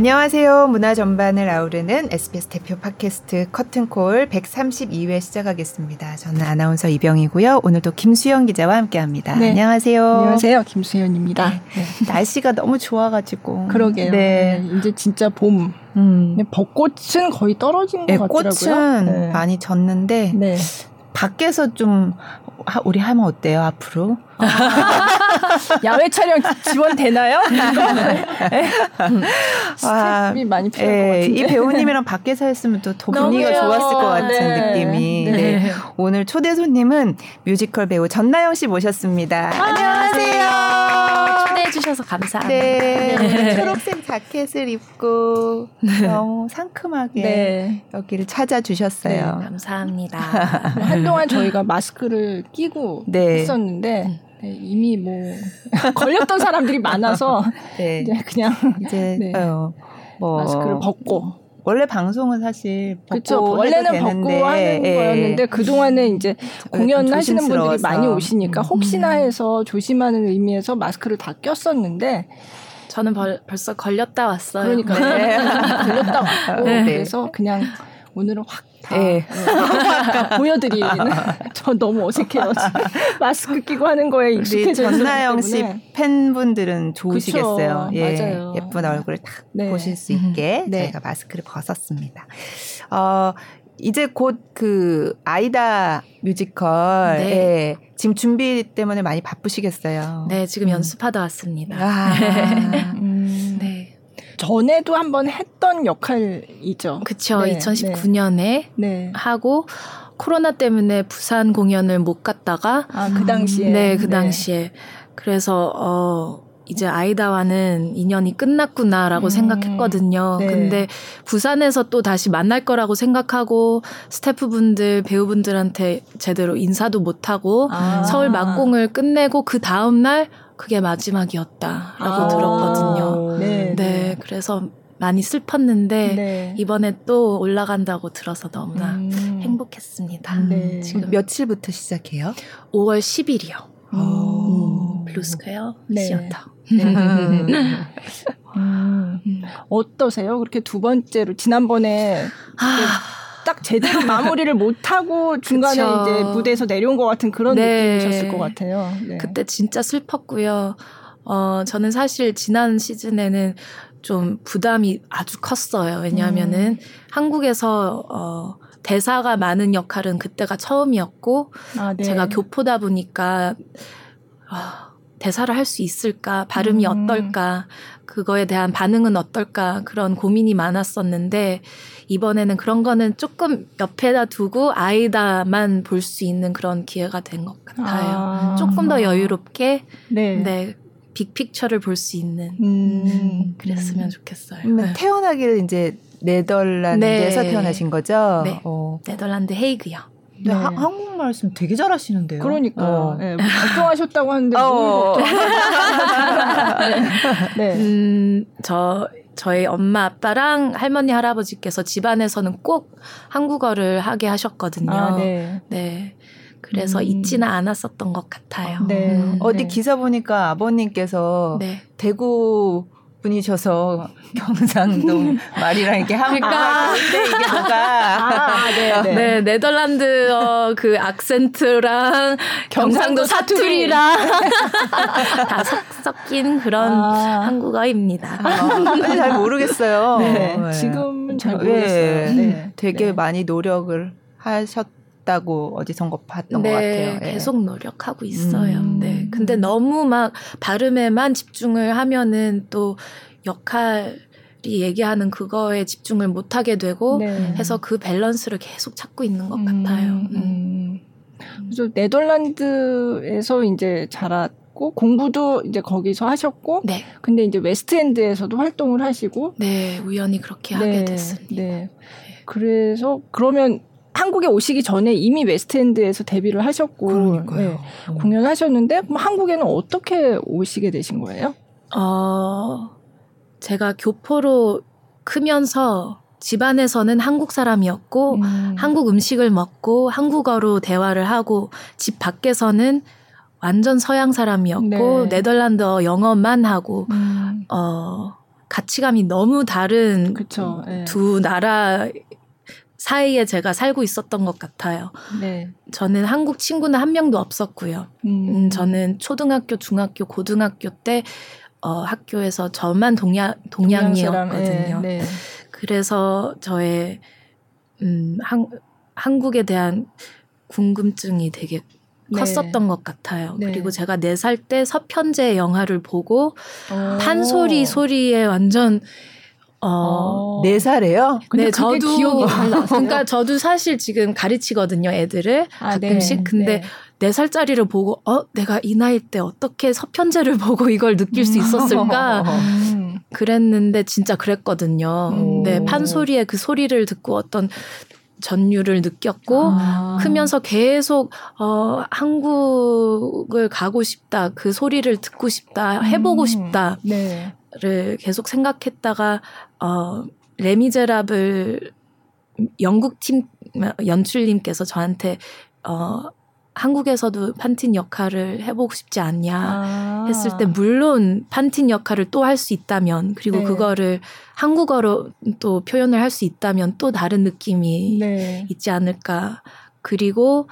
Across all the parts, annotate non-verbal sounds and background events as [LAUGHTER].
안녕하세요. 문화 전반을 아우르는 SBS 대표 팟캐스트 커튼콜 132회 시작하겠습니다. 저는 아나운서 이병이고요. 오늘도 김수영 기자와 함께합니다. 네. 안녕하세요. 안녕하세요. 김수현입니다. 네. 네. 날씨가 너무 좋아가지고. 그러게요. 네. 네. 이제 진짜 봄. 음. 벚꽃은 거의 떨어진 것 네, 같더라고요. 꽃은 많이 졌는데 밖에서 좀 우리 하면 어때요 앞으로? [LAUGHS] 야외 촬영 지원 되나요? [LAUGHS] 네. 스텝이 많이 필요할 예, 것 같은데. 이 배우님이랑 밖에서 했으면 또 분위기가 좋았을 것 같은 네. 느낌이. 네. 네. 오늘 초대 손님은 뮤지컬 배우 전나영 씨 모셨습니다. 아, 안녕하세요. 초대해 주셔서 감사합니다. 네. 네. 초록색 자켓을 입고 너무 상큼하게 여기를 찾아주셨어요. 감사합니다. [LAUGHS] 한동안 저희가 마스크를 끼고 했었는데 음. 네, 이미 뭐 [LAUGHS] 걸렸던 사람들이 많아서 [LAUGHS] 네. 이제 그냥 이제 [LAUGHS] 네. 어, 뭐 마스크를 벗고 원래 방송은 사실 그쵸, 원래는 되는데, 벗고 하는 예. 거였는데 그 동안에 이제 공연 하시는 분들이 많이 오시니까 음. 혹시나 해서 조심하는 의미에서 마스크를 다 꼈었는데 저는 벌, 벌써 걸렸다 왔어요. 그러니까 네. 걸렸다 왔고 네. 그래서 그냥 오늘은 확 네. [LAUGHS] 보여드리는. [LAUGHS] [LAUGHS] 전 너무 어색해요. 마스크 끼고 하는 거에 익숙해져 전나영 씨 팬분들은 좋으시겠어요. 그쵸, 예, 맞아요. 예쁜 얼굴을 딱 네. 보실 수 있게 음. 네. 저희가 마스크를 벗었습니다. 어, 이제 곧 그 아이다 뮤지컬 네. 예, 지금 준비 때문에 많이 바쁘시겠어요. 네, 지금 음. 연습하다 왔습니다. 아, 음. 네. 전에도 한번 했던 역할이죠. 그쵸. 네, 2019년에 네. 하고 코로나 때문에 부산 공연을 못 갔다가 아, 그 당시에 네, 그 네. 당시에 그래서 어 이제 아이다와는 인연이 끝났구나라고 음, 생각했거든요. 네. 근데 부산에서 또 다시 만날 거라고 생각하고 스태프분들, 배우분들한테 제대로 인사도 못 하고 아. 서울 막공을 끝내고 그 다음 날 그게 마지막이었다라고 아~ 들었거든요. 네, 네, 네. 그래서 많이 슬펐는데 네. 이번에 또 올라간다고 들어서 너무나 음. 행복했습니다. 네. 지금 며칠부터 시작해요? 5월 10일이요. 음. 블루스퀘어 네. 시어터. 네. [LAUGHS] 음. 어떠세요? 그렇게 두 번째로 지난번에 아. 딱 제대로 [LAUGHS] 마무리를 못하고 중간에 그쵸. 이제 무대에서 내려온 것 같은 그런 네. 느낌이셨을 것 같아요. 네. 그때 진짜 슬펐고요. 어, 저는 사실 지난 시즌에는 좀 부담이 아주 컸어요. 왜냐하면은 음. 한국에서 어, 대사가 많은 역할은 그때가 처음이었고 아, 네. 제가 교포다 보니까 어, 대사를 할 수 있을까 발음이 음. 어떨까 그거에 대한 반응은 어떨까 그런 고민이 많았었는데 이번에는 그런 거는 조금 옆에다 두고 아이다만 볼 수 있는 그런 기회가 된 것 같아요. 아. 조금 더 여유롭게 네. 네. 빅픽처를 볼 수 있는 음. 그랬으면 좋겠어요. 네. 태어나기를 이제 네덜란드에서 네. 태어나신 거죠? 네. 어. 네덜란드 헤이그요. 네. 하, 한국 말씀 되게 잘하시는데요. 그러니까 어. 네, 걱정하셨다고 하는데 어. [LAUGHS] [LAUGHS] 네. 음, 저 저희 엄마 아빠랑 할머니 할아버지께서 집안에서는 꼭 한국어를 하게 하셨거든요. 아, 네. 네. 그래서 음. 잊지는 않았었던 것 같아요. 네. 음. 어디 네. 기사 보니까 아버님께서 네. 대구 분이셔서 경상도 [LAUGHS] 말이랑 이렇게 하면 그러니까 이게 뭐가 아, 네, 네. 네 네덜란드 어, 그 악센트랑 경상도 사투리랑 [LAUGHS] 다 섞인 그런 아. 한국어입니다. 아, 잘 모르겠어요. 네, 네. 지금 잘 모르겠어요. 네, 되게 많이 노력을 하셨. 다고 어디선가 봤던 네, 것 같아요. 네. 계속 노력하고 있어요. 음. 네. 근데 너무 막 발음에만 집중을 하면은 또 역할 이 얘기하는 그거에 집중을 못 하게 되고 네. 해서 그 밸런스를 계속 찾고 있는 것 음. 같아요. 음. 그래서 네덜란드에서 이제 자랐고 공부도 이제 거기서 하셨고 네. 근데 이제 웨스트엔드에서도 활동을 하시고 네, 우연히 그렇게 하게 네. 됐습니다. 네. 그래서 그러면 한국에 오시기 전에 이미 웨스트엔드에서 데뷔를 하셨고 네, 음. 공연하셨는데 그럼 한국에는 어떻게 오시게 되신 거예요? 어, 제가 교포로 크면서 집안에서는 한국 사람이었고 음. 한국 음식을 먹고 한국어로 대화를 하고 집 밖에서는 완전 서양 사람이었고 네. 네덜란드어 영어만 하고 음. 어 가치감이 너무 다른 그쵸, 네. 두 나라 사이에 제가 살고 있었던 것 같아요. 네. 저는 한국 친구는 한 명도 없었고요. 음. 음, 저는 초등학교, 중학교, 고등학교 때 어, 학교에서 저만 동양 동양이었거든요. 네, 네. 그래서 저의 음, 한, 한국에 대한 궁금증이 되게 네. 컸었던 것 같아요. 네. 그리고 제가 네 살 때 서편제 영화를 보고 판소리 소리에 완전 어, 네 살에요? 네, 저도 기억이 잘 나세요. 그러니까 저도 사실 지금 가르치거든요, 애들을 아, 네. 가끔씩. 네, 근데 네. 4살짜리를 보고 어, 내가 이 나이 때 어떻게 서편제를 보고 이걸 느낄 수 있었을까? [LAUGHS] 음. 그랬는데 진짜 그랬거든요. 음. 네, 판소리의 그 소리를 듣고 어떤 전율을 느꼈고 아. 크면서 계속 어 한국을 가고 싶다 그 소리를 듣고 싶다 해보고 음. 싶다 를 네. 계속 생각했다가 어 레미제라블 영국 팀 연출님께서 저한테 어 한국에서도 판틴 역할을 해보고 싶지 않냐 아. 했을 때 물론 판틴 역할을 또 할 수 있다면 그리고 네. 그거를 한국어로 또 표현을 할 수 있다면 또 다른 느낌이 네. 있지 않을까 그리고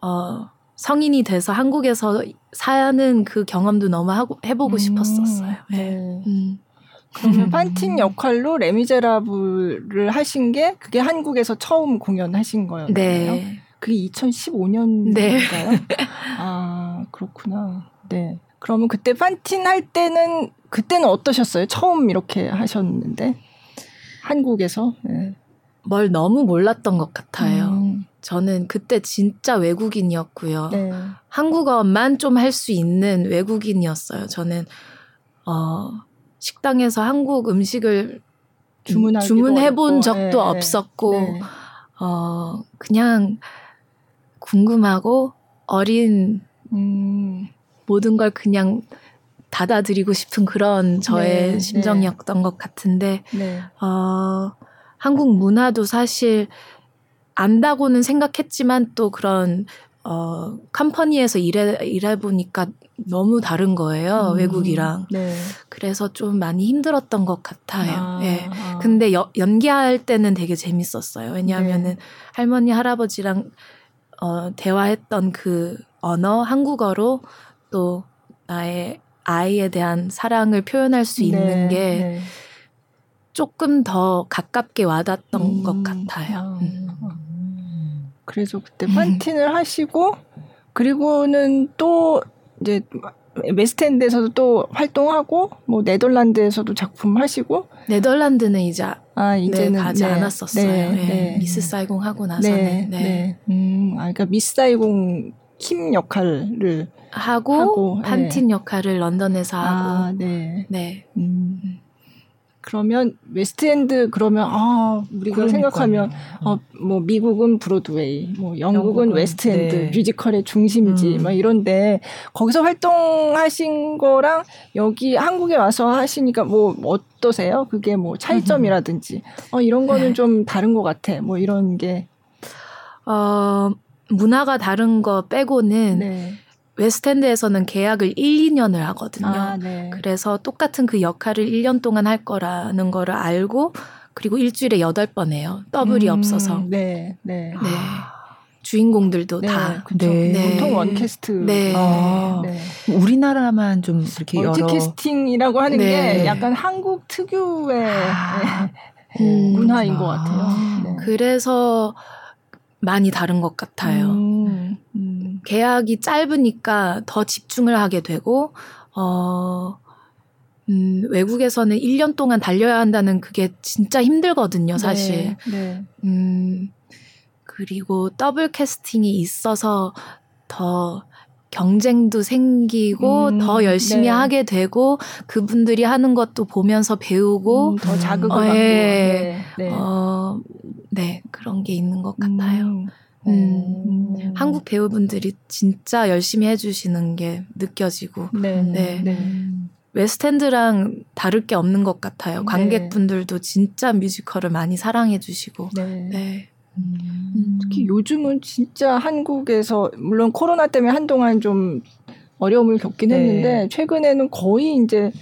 어 성인이 돼서 한국에서 사는 그 경험도 너무 하고 해보고 음. 싶었었어요. 네. 네. 음. 그러면 판틴 역할로 레미제라블을 하신 게 그게 한국에서 처음 공연하신 거예요? 네. 그게 2015년인가요? 네. [LAUGHS] 아, 그렇구나. 네. 그러면 그때 판틴 할 때는 그때는 어떠셨어요? 처음 이렇게 하셨는데 한국에서 네. 뭘 너무 몰랐던 것 같아요. 음. 저는 그때 진짜 외국인이었고요. 네. 한국어만 좀 할 수 있는 외국인이었어요. 저는 어 식당에서 한국 음식을 주문해 본 적도 네. 없었고 네. 어 그냥 궁금하고 어린 음, 모든 걸 그냥 받아들이고 싶은 그런 저의 네, 심정이었던 네. 것 같은데 네. 어, 한국 문화도 사실 안다고는 생각했지만 또 그런 어 컴퍼니에서 일해 일해 보니까 너무 다른 거예요 음, 외국이랑 네. 그래서 좀 많이 힘들었던 것 같아요. 아, 예. 아. 근데 여, 연기할 때는 되게 재밌었어요. 왜냐하면은 네. 할머니 할아버지랑 어, 대화했던 그 언어 한국어로 또 나의 아이에 대한 사랑을 표현할 수 있는 네, 게 네. 조금 더 가깝게 와닿던 음, 것 같아요. 아, 음. 그래서 그때 판틴을 [LAUGHS] 하시고 그리고는 또 이제 웨스트엔드에서도 또 활동하고 뭐 네덜란드에서도 작품 하시고 네덜란드는 이제 아 이제는 네, 가지 네, 않았었어요. 네, 네. 네. 미스 사이공 하고 나서는 네, 네. 네. 음, 아 그러니까 미스 사이공 킴 역할을 하고, 하고 판틴 역할을 런던에서 하고 아, 네. 네. 음. 그러면 웨스트엔드 그러면 아 우리가 그러니까요. 생각하면 어 뭐 미국은 브로드웨이, 뭐 영국은, 영국은 웨스트엔드 네. 뮤지컬의 중심지 음. 막 이런데 거기서 활동하신 거랑 여기 한국에 와서 하시니까 뭐 어떠세요? 그게 뭐 차이점이라든지 어 이런 거는 네. 좀 다른 것 같아. 뭐 이런 게 어. 문화가 다른 거 빼고는 네. 웨스트엔드에서는 계약을 1, 2년을 하거든요. 아, 네. 그래서 똑같은 그 역할을 1년 동안 할 거라는 거를 알고 그리고 일주일에 8번 해요. 더블이 음, 없어서. 네. 네. 네. 주인공들도 네, 다. 네. 네. 보통 원캐스트. 네. 아, 네. 우리나라만 좀 이렇게 멀티캐스팅이라고 하는 게 네. 약간 한국 특유의 아, 음, 문화인 것 같아요. 아, 그래서 많이 다른 것 같아요. 음, 계약이 짧으니까 더 집중을 하게 되고, 어, 음, 외국에서는 1년 동안 달려야 한다는 그게 진짜 힘들거든요, 사실. 네, 네. 음, 그리고 더블 캐스팅이 있어서 더 경쟁도 생기고 음, 더 열심히 네. 하게 되고 그분들이 하는 것도 보면서 배우고 음, 더 자극을 어, 받고 네, 네. 어, 네 그런 게 있는 것 같아요. 음. 음, 음. 한국 배우분들이 진짜 열심히 해주시는 게 느껴지고, 네. 네. 네. 웨스트엔드랑 다를 게 없는 것 같아요. 네. 관객분들도 진짜 뮤지컬을 많이 사랑해주시고, 네. 네. 음. 특히 요즘은 진짜 한국에서 물론 코로나 때문에 한동안 좀 어려움을 겪긴 네. 했는데 최근에는 거의 이제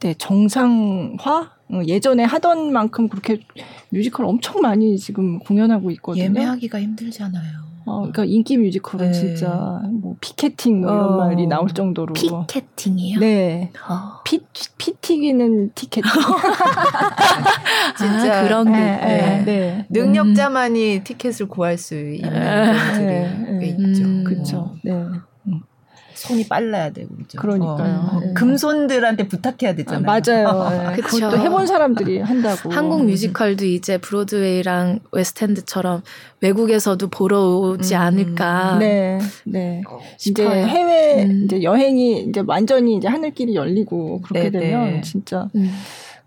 네, 정상화 어, 예전에 하던 만큼 그렇게 뮤지컬 엄청 많이 지금 공연하고 있거든요. 예매하기가 힘들잖아요. 어, 그러니까 인기 뮤지컬은 네. 진짜 뭐 피케팅 뭐 이런 어. 말이 나올 정도로 피케팅이요? 네. 어. 피 피튀기는 티켓. [LAUGHS] 진짜 아, 그런 게 네, 네. 네. 능력자만이 음. 티켓을 구할 수 있는 경우들이 네. 있죠. 음. 그렇죠. 네. 손이 빨라야 되고 그죠. 그러니까요. 어. 네. 금손들한테 부탁해야 되잖아요. 아, 맞아요. 네. 그것도 해본 사람들이 한다고. 한국 뮤지컬도 이제 브로드웨이랑 웨스트엔드처럼 외국에서도 보러 오지 음. 않을까. 네, 네. 싶어요. 이제 해외 음. 이제 여행이 이제 완전히 이제 하늘길이 열리고 그렇게 네, 되면 네. 진짜. 음.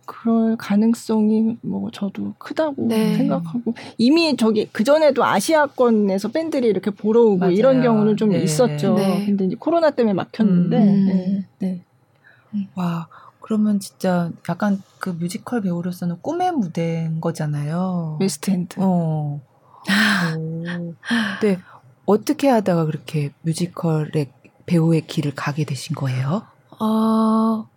그럴 가능성이 뭐 저도 크다고 네. 생각하고 이미 저기 그 전에도 아시아권에서 팬들이 이렇게 보러 오고 맞아요. 이런 경우는 좀 네. 있었죠. 네. 근데 이제 코로나 때문에 막혔는데. 음. 네. 네. 와 그러면 진짜 약간 그 뮤지컬 배우로서는 꿈의 무대인 거잖아요. 웨스트엔드. 어. 네. 어떻게 하다가 그렇게 뮤지컬의 배우의 길을 가게 되신 거예요? 어,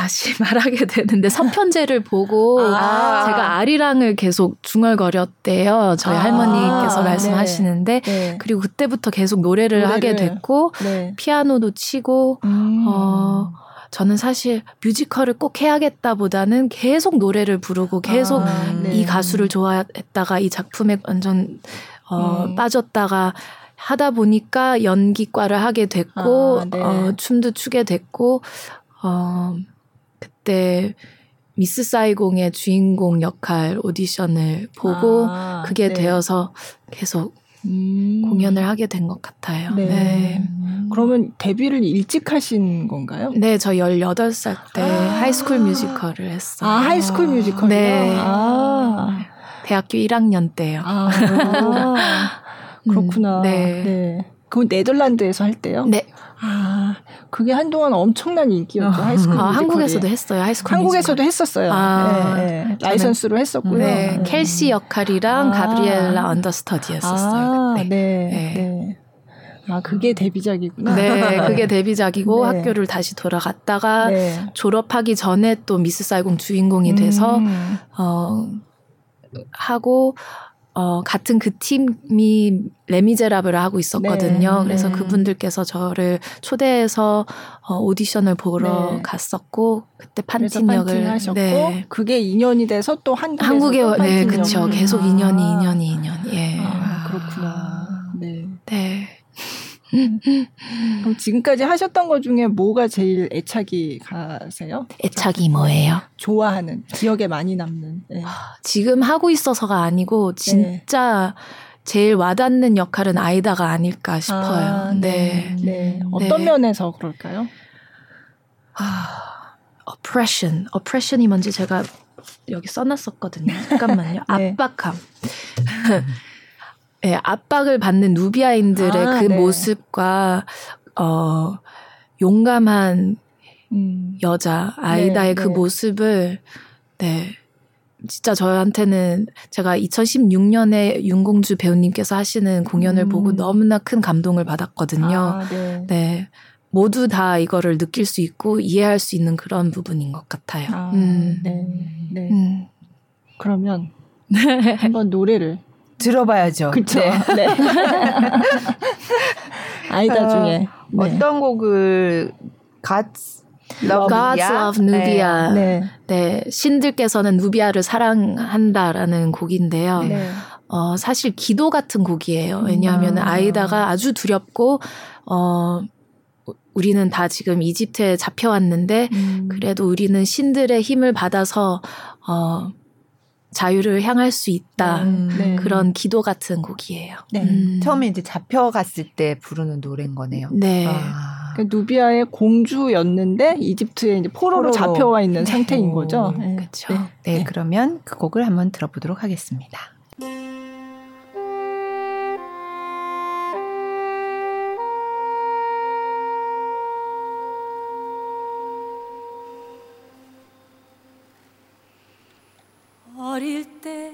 다시 [LAUGHS] 말하게 되는데 서편제를 보고 아. 제가 아리랑을 계속 중얼거렸대요. 저희 아. 할머니께서 말씀하시는데 네. 네. 그리고 그때부터 계속 노래를, 노래를. 하게 됐고 네. 피아노도 치고 음. 어 저는 사실 뮤지컬을 꼭 해야겠다보다는 계속 노래를 부르고 계속 아, 네. 이 가수를 좋아했다가 이 작품에 완전 어, 음. 빠졌다가 하다 보니까 연기과를 하게 됐고 아, 네. 어, 춤도 추게 됐고 어, 그때 미스 사이공의 주인공 역할 오디션을 보고 아, 그게 네. 되어서 계속 음. 공연을 하게 된 것 같아요. 네. 네. 그러면 데뷔를 일찍 하신 건가요? 네, 저 18살 때 아. High School Musical을 했어요. 아, High School Musical 네. 아. 대학교 1학년 때요. 아, 그렇구나. [LAUGHS] 음, 네. 네. 그건 네덜란드에서 할 때요? 네. 아, 그게 한동안 엄청난 인기였죠. 어. High School 아, 한국에서도 했어요. High School 한국에서도 뮤지컬. 했었어요. 아, 네, 네. 라이선스로 했었고요. 네, 네. 켈시 역할이랑 아. 가브리엘라 understudy였었어요. 아, 네. 네. 네. 아, 그게 데뷔작이구나. 네, 그게 데뷔작이고 네. 학교를 다시 돌아갔다가 네. 졸업하기 전에 또 미스 사이공 주인공이 돼서 음. 어 하고 어, 같은 그 팀이 레미제라블을 하고 있었거든요. 네, 그래서 네. 그분들께서 저를 초대해서 어, 오디션을 보러 네. 갔었고 그때 판틴 역을 네. 그게 2년이 돼서 또 한, 한국에 네, 그렇죠. 계속 아. 2년이 2년이 2년. 예. 아, 그렇구나. 네. 네. 그럼 지금까지 하셨던 것 중에 뭐가 제일 애착이 가세요? 애착이 뭐예요? 좋아하는, 기억에 많이 남는. 네. 지금 하고 있어서가 아니고 진짜 네. 제일 와닿는 역할은 아이다가 아닐까 싶어요. 아, 네. 네. 네. 어떤 네. 면에서 그럴까요? 아, oppression. oppression이 뭔지 제가 여기 써놨었거든요. 잠깐만요. [LAUGHS] 네. 압박함. [LAUGHS] 예, 압박을 받는 누비아인들의 아, 그 네. 모습과 어 용감한 음. 여자 아이다의 네, 그 네. 모습을 네 진짜 저한테는 제가 2016년에 윤공주 배우님께서 하시는 공연을 음. 보고 너무나 큰 감동을 받았거든요. 아, 네. 네. 모두 다 이거를 느낄 수 있고 이해할 수 있는 그런 부분인 것 같아요. 아, 음. 네. 네. 음. 그러면 [LAUGHS] 한번 노래를 들어봐야죠. 그렇죠. 네. 네. [LAUGHS] 아이다 어, 중에 어, 네. 떤 곡을 God's Love, God's Love Nubia. 네. 네. 신들께서는 누비아를 사랑한다라는 곡인데요. 네. 어, 사실 기도 같은 곡이에요. 왜냐하면 음. 아이다가 아주 두렵고 어 우리는 다 지금 이집트에 잡혀왔는데 음. 그래도 우리는 신들의 힘을 받아서 어 자유를 향할 수 있다 음, 네. 그런 기도 같은 곡이에요. 네. 음. 처음에 이제 잡혀갔을 때 부르는 노래인 거네요. 네. 아. 그러니까 누비아의 공주였는데 이집트에 이제 포로로, 포로로. 잡혀와 있는 네. 상태인 거죠. 네. 그렇죠. 네. 네, 그러면 그 곡을 한번 들어보도록 하겠습니다. 어릴 때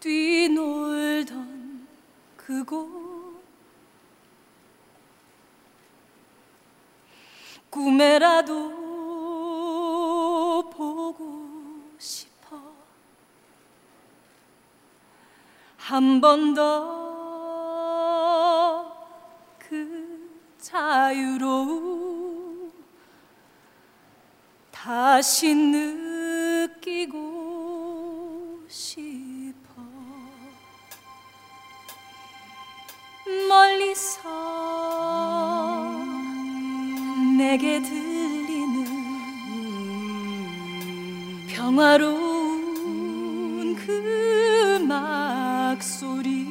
뛰놀던 그곳. 꿈에라도 보고 싶어. 한 번 더 그 자유로 다시 느끼고 싶어. 멀리서 내게 들리는 평화로운 그 막소리.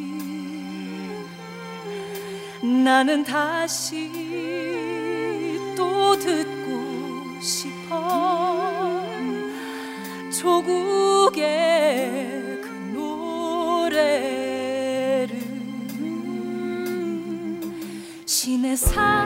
나는 다시 또 듣 조국의 그 노래를. 신의 사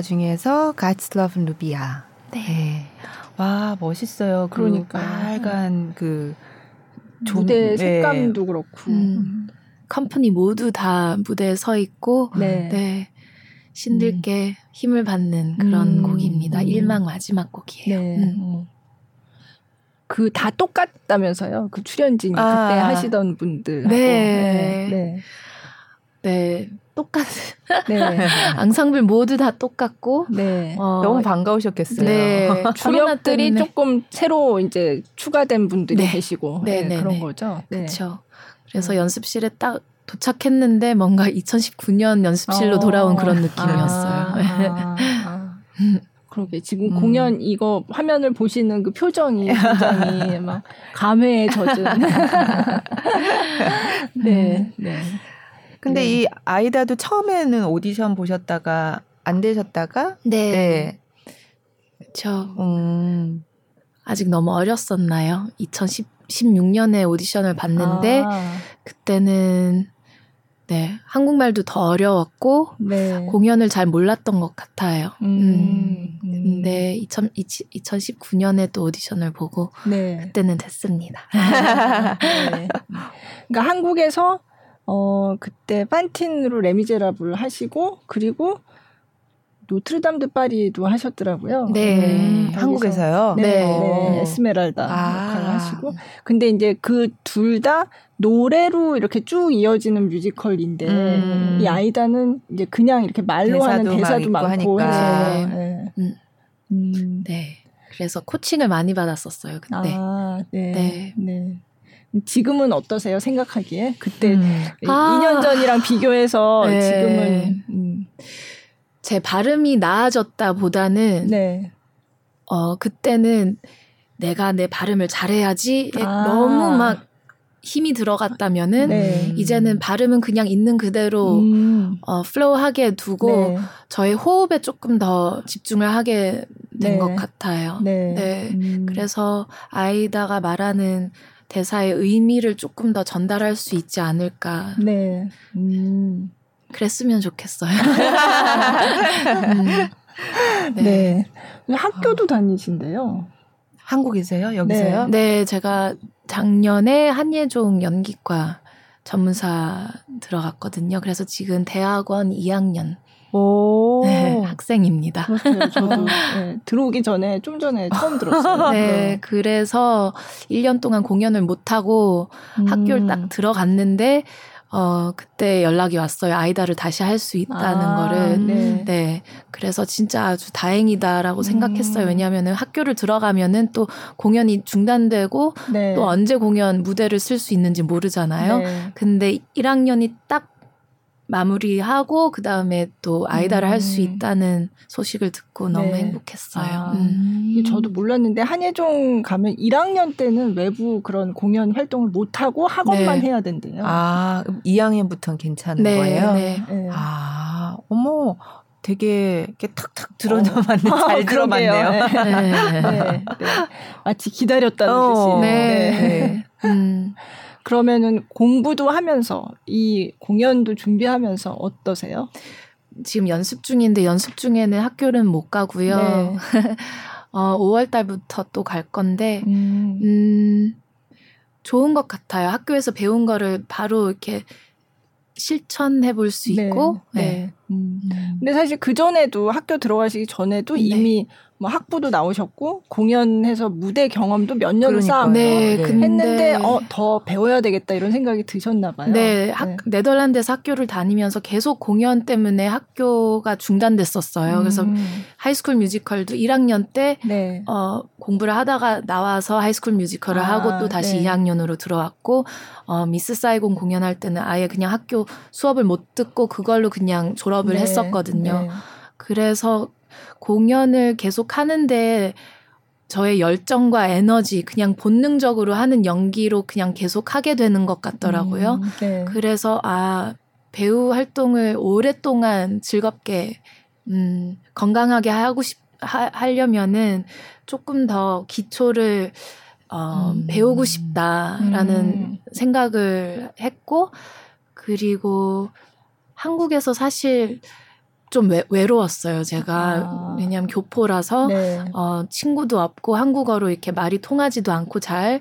중에서 God's Love 루비아. 네. 네. 와 멋있어요. 그 그러니까 빨간 그 무대 네. 색감도 그렇고 음. 컴퍼니 모두 다 무대에 서 있고 네. 네. 신들께 음. 힘을 받는 그런 음. 곡입니다. 음. 일막 마지막 곡이에요. 네. 음. 그다 똑같다면서요. 그 출연진이 아. 그때 하시던 분들. 네. 네. 네. 네. 똑같. [LAUGHS] 네. 앙상블 모두 다 똑같고. 네. 어, 너무 반가우셨겠어요. 네. [LAUGHS] 주역들이 조금 새로 이제 추가된 분들이 네. 계시고 네, 네, 네 그런 네. 거죠. 그렇죠. 그래서 음. 연습실에 딱 도착했는데 뭔가 2019년 연습실로 어. 돌아온 그런 느낌이었어요. 아, 아, 아. [LAUGHS] 그러게 지금 음. 공연 이거 화면을 보시는 그 표정이 굉장히 막 감회에 젖은. 네, 음. 네. 근데 네. 이 아이다도 처음에는 오디션 보셨다가 안 되셨다가 네. 네. 그렇죠. 음. 아직 너무 어렸었나요? 2016년에 오디션을 봤는데 아. 그때는 네, 한국말도 더 어려웠고 네. 공연을 잘 몰랐던 것 같아요. 음, 음. 근데 2000, 2019년에 또 오디션을 보고 네. 그때는 됐습니다. 네. 그러니까 한국에서 어, 그때 판틴으로 레미제라블 하시고 그리고 노트르담 드 파리도 하셨더라고요. 네. 네. 한국에서요? 네. 네. 네. 에스메랄다 아. 역할을 하시고. 근데 이제 그 둘 다 노래로 이렇게 쭉 이어지는 뮤지컬인데 음. 이 아이다는 이제 그냥 이렇게 말로 대사도 하는 대사도 많고 해서. 네. 음. 음. 네. 그래서 코칭을 많이 받았었어요, 그때. 아, 네. 네. 네. 지금은 어떠세요? 생각하기에 그때 음. 2년 아. 전이랑 비교해서 [LAUGHS] 네. 지금은 음. 제 발음이 나아졌다보다는 네. 어 그때는 내가 내 발음을 잘해야지 아. 너무 막 힘이 들어갔다면은 네. 이제는 발음은 그냥 있는 그대로 음. 어, 플로우하게 두고 네. 저의 호흡에 조금 더 집중을 하게 된것 네. 같아요. 네. 네. 음. 그래서 아이다가 말하는 대사의 의미를 조금 더 전달할 수 있지 않을까. 네. 음. 그랬으면 좋겠어요. 음. [LAUGHS] 네. 네. 학교도 다니신데요. 한국이세요? 여기서요? 네. 네, 제가 작년에 한예종 연기과 전문사 들어갔거든요. 그래서 지금 대학원 2학년 오. 네, 학생입니다. 그렇죠. 저도 [LAUGHS] 네, 들어오기 전에 좀 전에 처음 들었어요. [LAUGHS] 네, 네, 그래서 1년 동안 공연을 못 하고 음. 학교를 딱 들어갔는데 어, 그때 연락이 왔어요. 아이다를 다시 할 수 있다는 아, 거를. 네. 네. 그래서 진짜 아주 다행이다라고 음. 생각했어요. 왜냐하면은 학교를 들어가면은 또 공연이 중단되고 네. 또 언제 공연 무대를 쓸 수 있는지 모르잖아요. 네. 근데 1학년이 딱 마무리하고 그 다음에 또 아이다를 음. 할수 있다는 소식을 듣고 너무 네. 행복했어요. 아, 음. 저도 몰랐는데 한예종 가면 1학년 때는 외부 그런 공연 활동을 못 하고 학원만 네. 해야 된대요. 아 2학년부터는 괜찮은 네, 거예요? 네. 네. 아 어머 되게 이렇게 탁탁 들어맞네 어. 잘 [LAUGHS] 들어맞네요. [LAUGHS] 네. 네. 마치 기다렸다는 어, 듯이. 네. 음. 그러면은 공부도 하면서 이 공연도 준비하면서 어떠세요? 지금 연습 중인데 연습 중에는 학교는 못 가고요. 네. [LAUGHS] 어, 5월 달부터 또 갈 건데 음. 음, 좋은 것 같아요. 학교에서 배운 거를 바로 이렇게 실천해 볼 수 있고. 네. 네. 네. 음. 근데 사실 그 전에도 학교 들어가시기 전에도 네. 이미 뭐 학부도 나오셨고 공연해서 무대 경험도 몇 년을 쌓아 네, 네. 했는데 어, 더 배워야 되겠다 이런 생각이 드셨나 봐요. 네, 학, 네. 네덜란드에서 학교를 다니면서 계속 공연 때문에 학교가 중단됐었어요. 음. 그래서 High School Musical도 1학년 때 네. 어, 공부를 하다가 나와서 High School Musical을 아, 하고 또 다시 네. 2학년으로 들어왔고 어, 미스 사이공 공연할 때는 아예 그냥 학교 수업을 못 듣고 그걸로 그냥 졸업을 네. 했었거든요. 네. 그래서 공연을 계속 하는데 저의 열정과 에너지 그냥 본능적으로 하는 연기로 그냥 계속 하게 되는 것 같더라고요. 음, 네. 그래서 아 배우 활동을 오랫동안 즐겁게 음 건강하게 하고 싶 하, 하려면은 조금 더 기초를 어, 음. 배우고 싶다라는 음. 생각을 했고 그리고 한국에서 사실 좀 외, 외로웠어요. 제가 아. 왜냐하면 교포라서 네. 어, 친구도 없고 한국어로 이렇게 말이 통하지도 않고 잘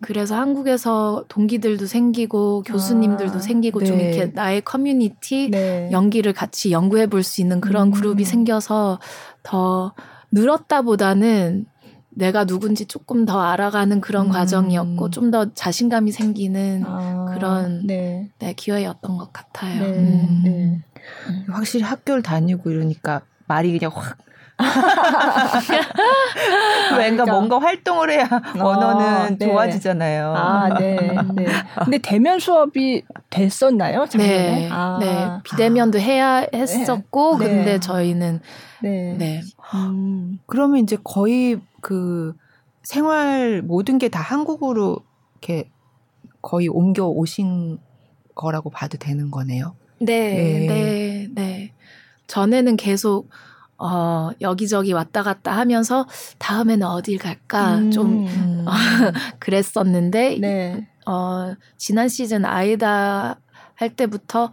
그래서 한국에서 동기들도 생기고 교수님들도 아, 생기고 네. 좀 이렇게 나의 커뮤니티 네. 연기를 같이 연구해 볼 수 있는 그런 음. 그룹이 생겨서 더 늘었다보다는 내가 누군지 조금 더 알아가는 그런 음. 과정이었고 좀 더 자신감이 생기는 아, 그런 네. 네, 기회였던 것 같아요. 네, 음. 네. 확실히 학교를 다니고 이러니까 말이 그냥 확 [LAUGHS] 뭔가 뭔가 활동을 해야 어, 언어는 네. 좋아지잖아요. 아, 네. 네. 근데 대면 수업이 됐었나요? 작년에? 네. 아. 네. 비대면도 해야 했었고, 네. 근데 저희는 네. 네. 음, 그러면 이제 거의 그 생활 모든 게 다 한국으로 이렇게 거의 옮겨 오신 거라고 봐도 되는 거네요. 네, 네, 네. 네. 전에는 계속 어, 여기저기 왔다 갔다 하면서 다음에는 어딜 갈까 음. 좀 [LAUGHS] 어, 그랬었는데 네. 어, 지난 시즌 아이다 할 때부터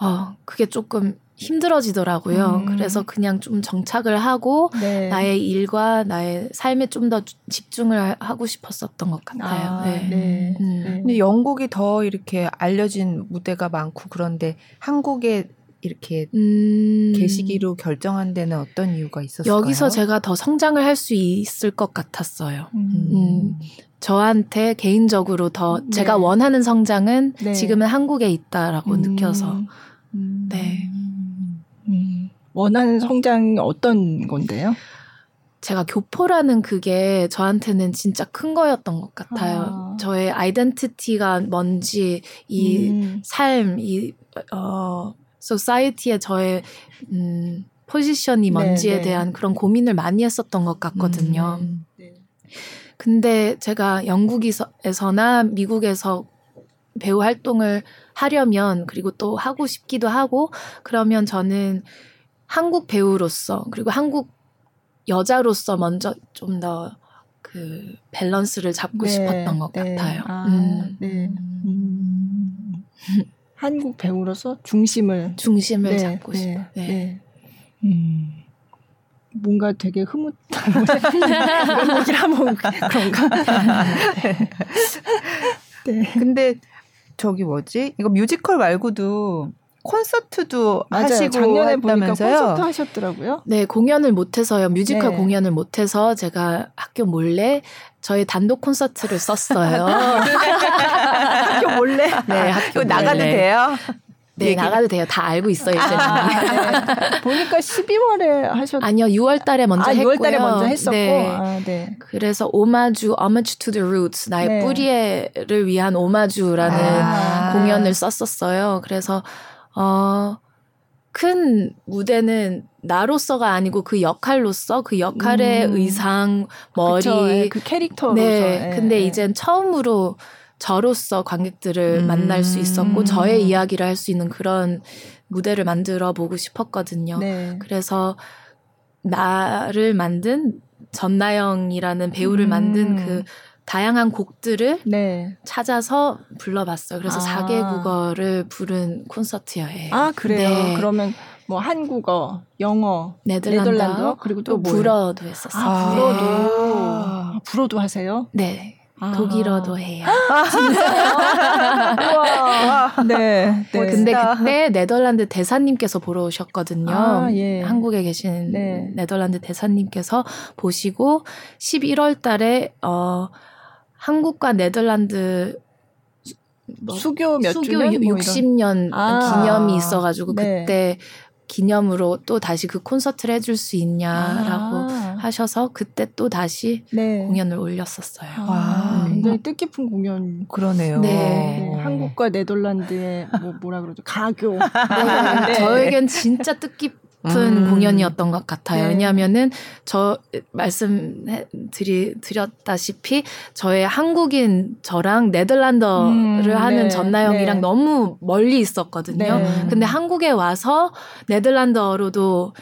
어, 그게 조금 힘들어지더라고요. 음. 그래서 그냥 좀 정착을 하고 네. 나의 일과 나의 삶에 좀 더 집중을 하고 싶었었던 것 같아요. 아, 네. 네. 음. 네. 근데 영국이 더 이렇게 알려진 무대가 많고 그런데 한국에 이렇게 음... 계시기로 결정한 데는 어떤 이유가 있었을까요? 여기서 제가 더 성장을 할 수 있을 것 같았어요. 음. 음. 저한테 개인적으로 더 네. 제가 원하는 성장은 네. 지금은 한국에 있다라고 음. 느껴서 음. 네. 음. 원하는 성장이 어떤 건데요? 제가 교포라는 그게 저한테는 진짜 큰 거였던 것 같아요. 아. 저의 아이덴티티가 뭔지 이 음. 삶, 이 어, 소사이티에 저의 음, 포지션이 네, 뭔지에 네, 대한 그런 고민을 많이 했었던 것 같거든요. 음, 네. 근데 제가 영국에서나 미국에서 배우 활동을 하려면 그리고 또 하고 싶기도 하고 그러면 저는 한국 배우로서 그리고 한국 여자로서 먼저 좀 더 그 밸런스를 잡고 네, 싶었던 것 네. 같아요. 아, 음. 네. 음. 한국 배우로서 중심을 중심을 네, 잡고 네, 싶어. 네. 네. 음. 뭔가 되게 흐뭇한 뭐이라면 그런가. 네. 근데 저기 뭐지? 이거 뮤지컬 말고도 콘서트도 맞아요. 하시고 작년에 했다면서요? 콘서트 하셨더라고요. 네, 공연을 못 해서요. 뮤지컬 네. 공연을 못 해서 제가 학교 몰래 저희 단독 콘서트를 썼어요. [LAUGHS] 학교 몰래? 네, 학교 나가도 돼요? 네, 얘기. 나가도 돼요. 다 알고 있어요, 이제. 아, 네. 보니까 12월에 하셨 아니요, 6월 달에 먼저 아, 했고요. 6월 달에 먼저 했었고. 네. 아, 네. 그래서 오마주, Homage to the Roots, 나의 네. 뿌리를 위한 오마주라는 아. 공연을 썼었어요. 그래서 어, 큰 무대는 나로서가 아니고 그 역할로서 그 역할의 음. 의상, 머리, 그쵸, 예, 그 캐릭터로서. 네. 예, 근데 예. 이젠 처음으로 저로서 관객들을 음. 만날 수 있었고 저의 이야기를 할 수 있는 그런 무대를 만들어 보고 싶었거든요. 네. 그래서 나를 만든 전나영이라는 배우를 음. 만든 그 다양한 곡들을 네. 찾아서 불러봤어요. 그래서 아. 4개 국어를 부른 콘서트여예요. 아 그래요? 네. 그러면 뭐 한국어, 영어, 네덜란드, 네덜란드 그리고 또, 또 불어도 했었어요. 아, 불어도 아, 불어도 하세요? 네. 아. 독일어도 해요. 아, [LAUGHS] 진짜요? 와. [LAUGHS] 네. 네. 근데 그때 네덜란드 대사님께서 보러 오셨거든요. 아, 예. 한국에 계신 네. 네덜란드 대사님께서 보시고 11월 달에 어 한국과 네덜란드 뭐 수교 몇 수교 주년 60년 뭐 아. 기념이 있어가지고 네. 그때 기념으로 또 다시 그 콘서트를 해줄 수 있냐라고 아. 하셔서 그때 또 다시 네. 공연을 올렸었어요. 와, 음. 굉장히 뜻깊은 공연. 그러네요. 네. 네. 한국과 네덜란드의 뭐 뭐라 그러죠 가교. [LAUGHS] 네. 저에겐 진짜 뜻깊. 싶은 음. 공연이었던 것 같아요. 네. 왜냐하면은 저 말씀 드리 드렸다시피 저의 한국인 저랑 네덜란드를 음. 하는 네. 전나영이랑 네. 너무 멀리 있었거든요. 네. 근데 한국에 와서 네덜란드어로도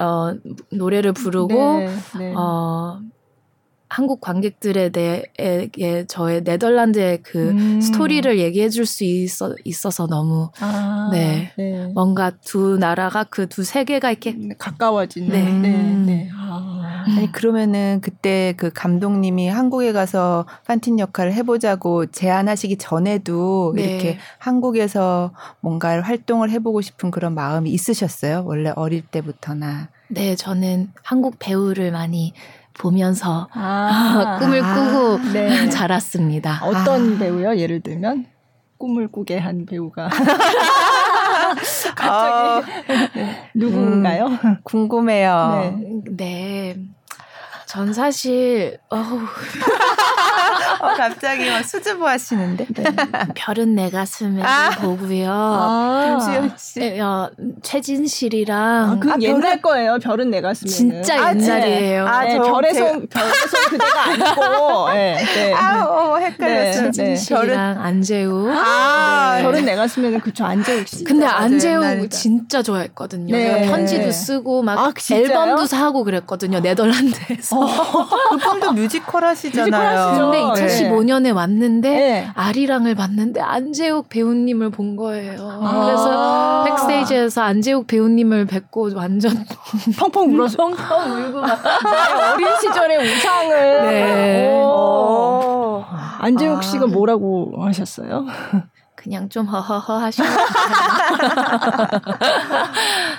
어 노래를 부르고 네. 네. 어 한국 관객들에 대해 저의 네덜란드의 그 음. 스토리를 얘기해 줄 수 있어, 있어서 너무 아, 네. 네. 뭔가 두 나라가 그 두 세계가 이렇게 음, 가까워지는 네. 네. 네. 아. 아니 그러면은 그때 그 감독님이 한국에 가서 판틴 역할을 해보자고 제안하시기 전에도 네. 이렇게 한국에서 뭔가 활동을 해보고 싶은 그런 마음이 있으셨어요? 원래 어릴 때부터나? 네, 저는 한국 배우를 많이 보면서 아, [LAUGHS] 꿈을 꾸고 아, 네. [LAUGHS] 자랐습니다. 어떤 아. 배우요? 예를 들면 꿈을 꾸게 한 배우가 [LAUGHS] 갑자기 어, 네. 누구인가요? 음, 궁금해요. 네. 네. 전 사실 어우 어, [LAUGHS] 갑자기 막 수줍어 하시는데. 네. 별은 내 가슴에 아. 보고요. 아. 김수영 씨. 네, 어, 최진실이랑. 아, 그 아, 옛날 별은... 거예요. 별은 내 가슴에. 진짜 아, 옛날이에요. 아, 네, 별의 손, 별의 손 그대가 아니고. [LAUGHS] 네, 네. 아, 어, 헷갈렸어요. 네, 최진실이랑 별은... 안재우. 아, 네. 별은 내 가슴에는 그쵸, 안재욱 씨. 근데 안재욱 진짜 좋아했거든요. 네. 편지도 쓰고 막 아, 앨범도 사고 그랬거든요. 네덜란드에서. 어, [LAUGHS] 그분도 뮤지컬 하시잖아요. 근데 2015년에 왔는데 네. 아리랑을 봤는데 안재욱 배우님을 본 거예요. 아~ 그래서 백스테이지에서 안재욱 배우님을 뵙고 완전 펑펑 울어서 펑펑 울고 막 네, [LAUGHS] 어린 시절의 우상을 네. 안재욱 씨가 아. 뭐라고 하셨어요? 그냥 좀 허허허 하시는 [LAUGHS]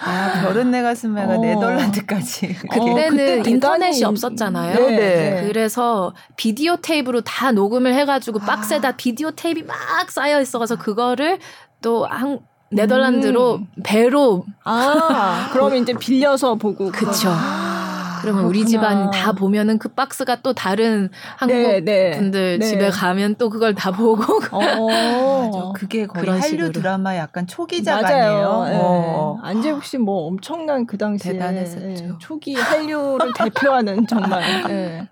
아, 별은 내 가슴에가 어. 네덜란드까지. 그때는 어, 인터넷이 없었잖아요. 네. 네. 그래서 비디오 테이프로 다 녹음을 해가지고 아. 박스에다 비디오 테이프 막 쌓여 있어서 그거를 또 한, 네덜란드로 음. 배로 아 그러면 이제 빌려서 보고 그쵸. 아. 그러면 그렇구나. 우리 집안 다 보면은 그 박스가 또 다른 한국 네, 네, 분들 네. 집에 가면 또 그걸 다 보고. [LAUGHS] 어, 그게 거의 한류 식으로. 드라마 약간 초기작 아니에요? 네. 어. 안재욱 씨 뭐 엄청난 그 당시에 대단했었죠. 네, 초기 한류를 [LAUGHS] 대표하는 정말 [LAUGHS] 네.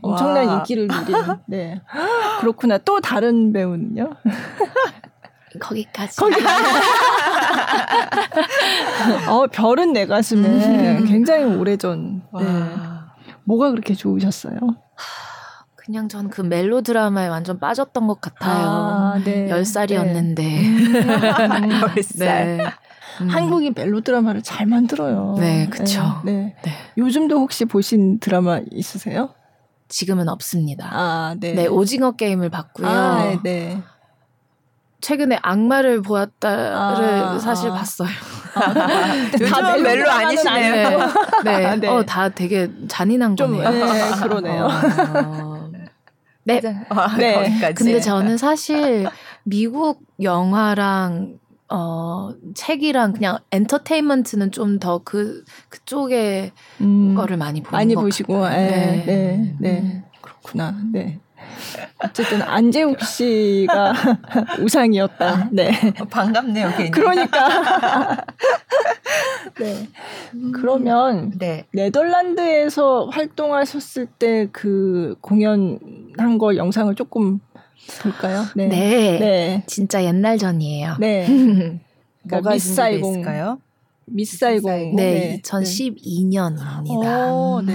엄청난 인기를 누린. 네. 그렇구나. 또 다른 배우는요? 거기까지. 어, 별은 내 가슴에 음. 굉장히 오래전. 네. 뭐가 그렇게 좋으셨어요? 그냥 전 그 멜로 드라마에 완전 빠졌던 것 같아요. 아, 네. 10살이었는데. 네. [LAUGHS] 10살. 네. 음. 한국이 멜로 드라마를 잘 만들어요. 네, 그쵸. 네, 네. 네. 요즘도 혹시 보신 드라마 있으세요? 지금은 없습니다. 아, 네. 네, 오징어 게임을 봤고요. 아, 네. 최근에 악마를 보았다를 아, 사실 아. 봤어요. [LAUGHS] 요즘은 멜로 아니시네요. 네, 네. 네. 어, 다 되게 잔인한 좀, 거네요. 네, 그러네요. 어, 네. 아, 네. 거기까지. 근데 저는 사실 미국 영화랑 어, 책이랑 그냥 엔터테인먼트는 좀 더 그, 그쪽에 음, 거를 많이 보는 많이 보시고, 예, 네. 네, 네. 음. 그렇구나. 네. 어쨌든 안재욱 씨가 [LAUGHS] 우상이었다. 네. 어, 반갑네요, 괜히. 그러니까. [LAUGHS] 네. 그러면 네. 네덜란드에서 활동하셨을 때 그 공연한 거 영상을 조금 볼까요? 네. 네. 네. 진짜 옛날 전이에요. 네. [LAUGHS] 그러니까 미사이공 있을까요? 미사이공. 네, 2012년입니다. 오, 네.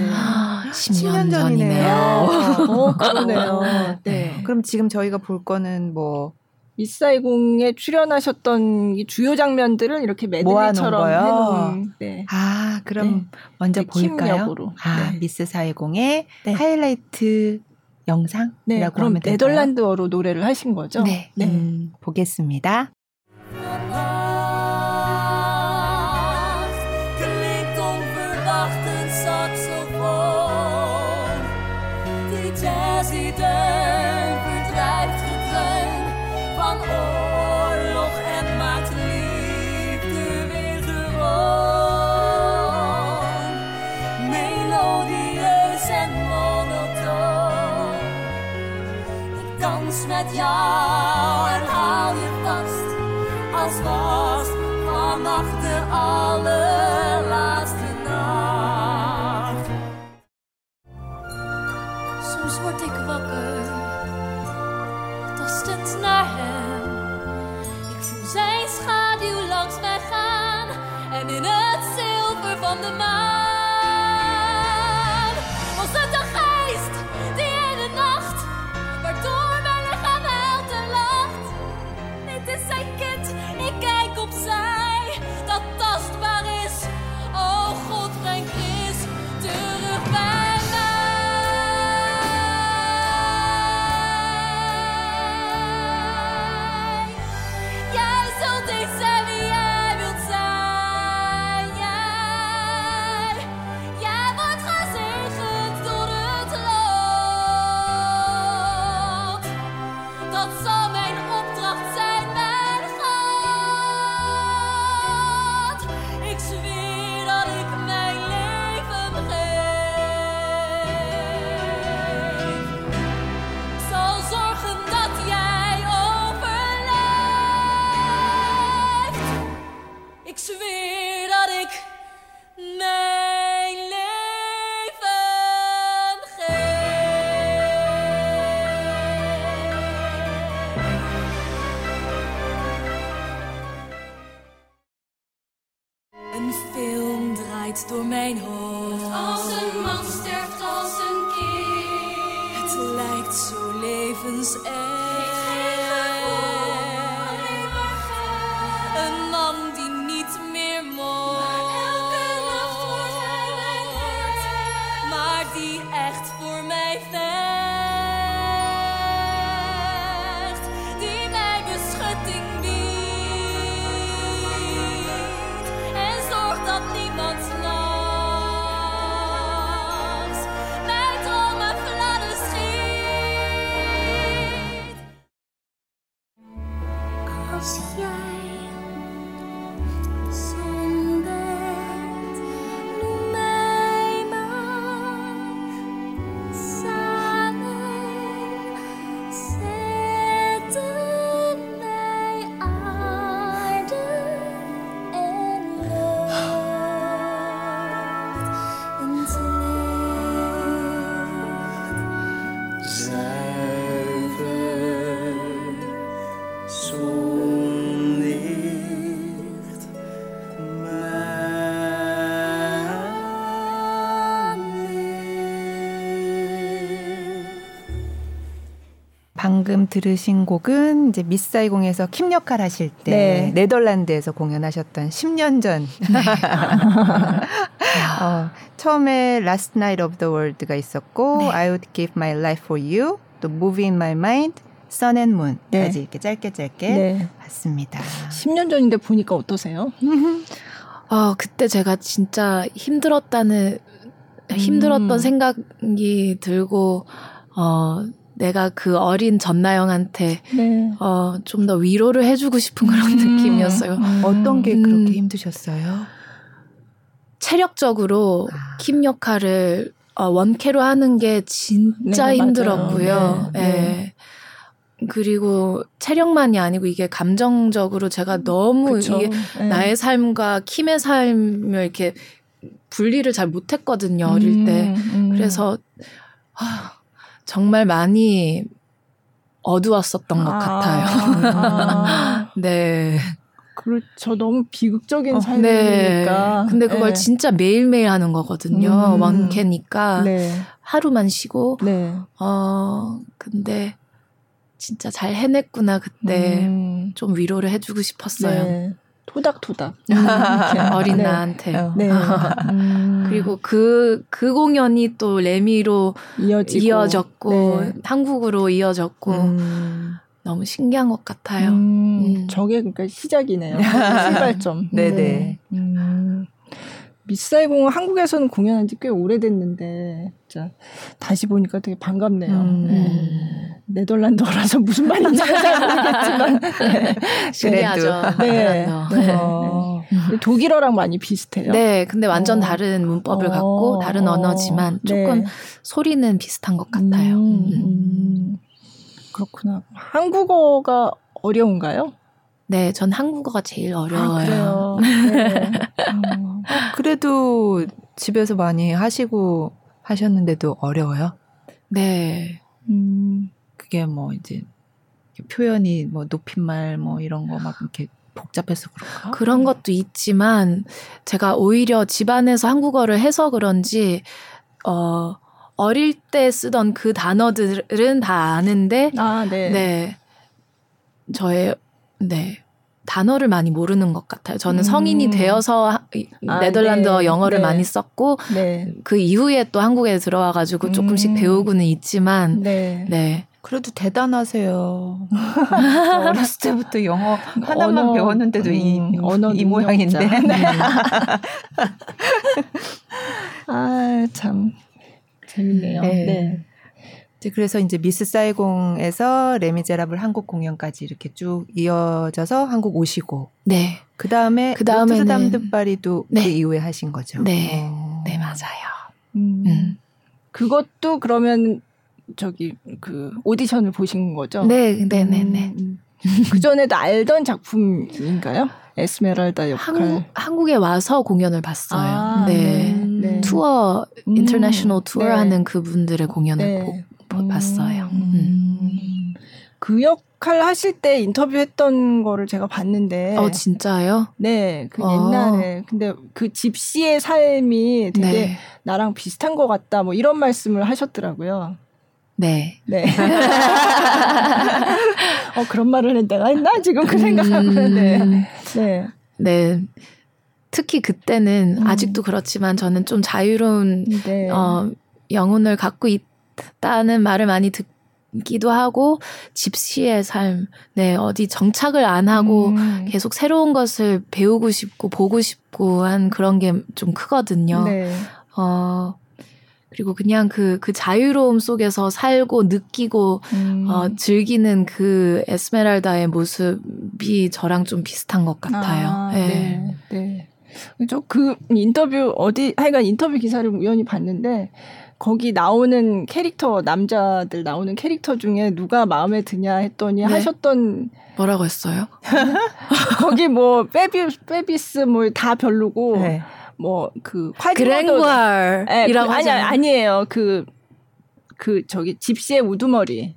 10년 전이네요. 어, 그러네요. [LAUGHS] 네. 그럼 지금 저희가 볼 거는 뭐 미사이공에 출연하셨던 이 주요 장면들을 이렇게 메들리처럼 해놓은. 네. 아, 그럼 네. 먼저 볼까요? 아, 네. 미스 사이공의 네. 하이라이트 영상이라고 네, 그럼 하면 네덜란드어로 노래를 하신 거죠? 네. 네. 음, 보겠습니다. Met jou en hou je vast als was vannacht de allerlaatste nacht. Soms word ik wakker, tastend naar hem. Ik voel zijn schaduw langs mij gaan en in het zilver van de maan. 방금 들으신 곡은 이제 미사이공에서 킴 역할 하실 때 네. 네덜란드에서 공연하셨던 10년 전. [LAUGHS] 어, 처음에 Last Night of the World가 있었고 네. I Would Give My Life for You, 또 Movie in My Mind, Sun and Moon까지 네. 이렇게 짧게 짧게 네. 봤습니다. 10년 전인데 보니까 어떠세요? 어, 그때 제가 진짜 힘들었다는, 힘들었던 음. 생각이 들고, 어, 내가 그 어린 전나영한테, 네. 어, 좀 더 위로를 해주고 싶은 그런 음. 느낌이었어요. 어떤 게 음. 그렇게 힘드셨어요? 체력적으로 아. 킴 역할을 어, 원캐로 하는 게 진짜 네, 힘들었고요. 맞아요. 네, 예. 네. 그리고 체력만이 아니고 이게 감정적으로 제가 너무 그쵸. 이게 네. 나의 삶과 킴의 삶을 이렇게 분리를 잘 못했거든요 어릴 때. 음, 음. 그래서 아, 정말 많이 어두웠었던 것 아, 같아요. 아, [LAUGHS] 네. 그렇죠. 너무 비극적인 네. 삶이니까. 근데 그걸 네. 진짜 매일매일 하는 거거든요. 음. 원캐니까. 네. 하루만 쉬고 네. 어 근데 진짜 잘 해냈구나 그때 음, 좀 위로를 해주고 싶었어요 네. 토닥토닥. [LAUGHS] 어린 네. 나한테 어. 네. 음, 그리고 그그 공연이 또 레미로 이어지고. 이어졌고 네. 한국으로 이어졌고 음, 너무 신기한 것 같아요. 음, 음. 저게 그러니까 시작이네요. [LAUGHS] 출발점. 네네. 네. 음. 미사이공은 한국에서는 공연한 지 꽤 오래됐는데 진짜 다시 보니까 되게 반갑네요. 음. 네. 네덜란드어라서 무슨 말인지 잘 모르겠지만 네. [LAUGHS] 신기하죠. 네. 네. 어. 독일어랑 많이 비슷해요. 네, 근데 완전 어. 다른 문법을 어. 갖고 다른 어. 언어지만 조금 네. 소리는 비슷한 것 같아요. 음, 음. 음. 그렇구나. 한국어가 어려운가요? 네, 전 한국어가 제일 어려워요. 아, 그래요. 네. 어. 그래도 집에서 많이 하시고 하셨는데도 어려워요? 네. 음. 그게 뭐 이제 표현이 뭐 높임말 뭐 이런 거 막 이렇게 복잡해서 그런가? 그런 것도 있지만 제가 오히려 집안에서 한국어를 해서 그런지 어 어릴 때 쓰던 그 단어들은 다 아는데 아, 네. 네. 저의 네. 단어를 많이 모르는 것 같아요. 저는 음. 성인이 되어서 아, 네덜란드어 네. 영어를 네. 많이 썼고 네. 그 이후에 또 한국에 들어와 가지고 조금씩 음. 배우고는 있지만 네. 네. 그래도 대단하세요. 어렸을 때부터 영어 하나만 언어, 배웠는데도 이, 음, 언어 이 모양인데. 능력자. 네. 아, 참. 재밌네요. 네. 네. 이제 그래서 이제 미스 사이공에서 레미제라블 한국 공연까지 이렇게 쭉 이어져서 한국 오시고 네. 그 다음에 그 다음에는- 노트르담 드 파리도 네. 그 이후에 하신 거죠. 네. 어. 네, 맞아요. 음. 음. 그것도 그러면 저기 그 오디션을 보신 거죠? 네, 네, 네, 네. [LAUGHS] 그 전에도 알던 작품인가요? 에스메랄다 역할. 한국, 한국에 와서 공연을 봤어요. 아, 네. 네. 투어, 음, international 투어 네. 하는 그분들의 공연을 네. 보, 보- 봤어요. 음. 음. 그 역할 하실 때 인터뷰했던 거를 제가 봤는데. 어 진짜요? 네, 그 어. 옛날에. 근데 그 집시의 삶이 되게 네. 나랑 비슷한 것 같다. 뭐 이런 말씀을 하셨더라고요. 네. 네. [LAUGHS] 어, 그런 말을 한 내가 했나? 지금 그 생각하고 음, 네. 네. 네. 특히 그때는 음. 아직도 그렇지만 저는 좀 자유로운 네. 어, 영혼을 갖고 있다는 말을 많이 듣기도 하고 집시의 삶, 네 어디 정착을 안 하고 음. 계속 새로운 것을 배우고 싶고 보고 싶고 한 그런 게 좀 크거든요. 네. 어 그리고 그냥 그, 그 자유로움 속에서 살고 느끼고, 음. 어, 즐기는 그 에스메랄다의 모습이 저랑 좀 비슷한 것 같아요. 아, 네. 네. 네. 그 인터뷰 어디, 하여간 인터뷰 기사를 우연히 봤는데, 거기 나오는 캐릭터 남자들 나오는 캐릭터 중에 누가 마음에 드냐 했더니 네? 하셨던 뭐라고 했어요? [LAUGHS] 거기 뭐 페비 페비스 뭐 다 별로고 네. 뭐그 그랭괄이라고 네, 그, 아니 아니에요 그그 그 저기 집시의 우두머리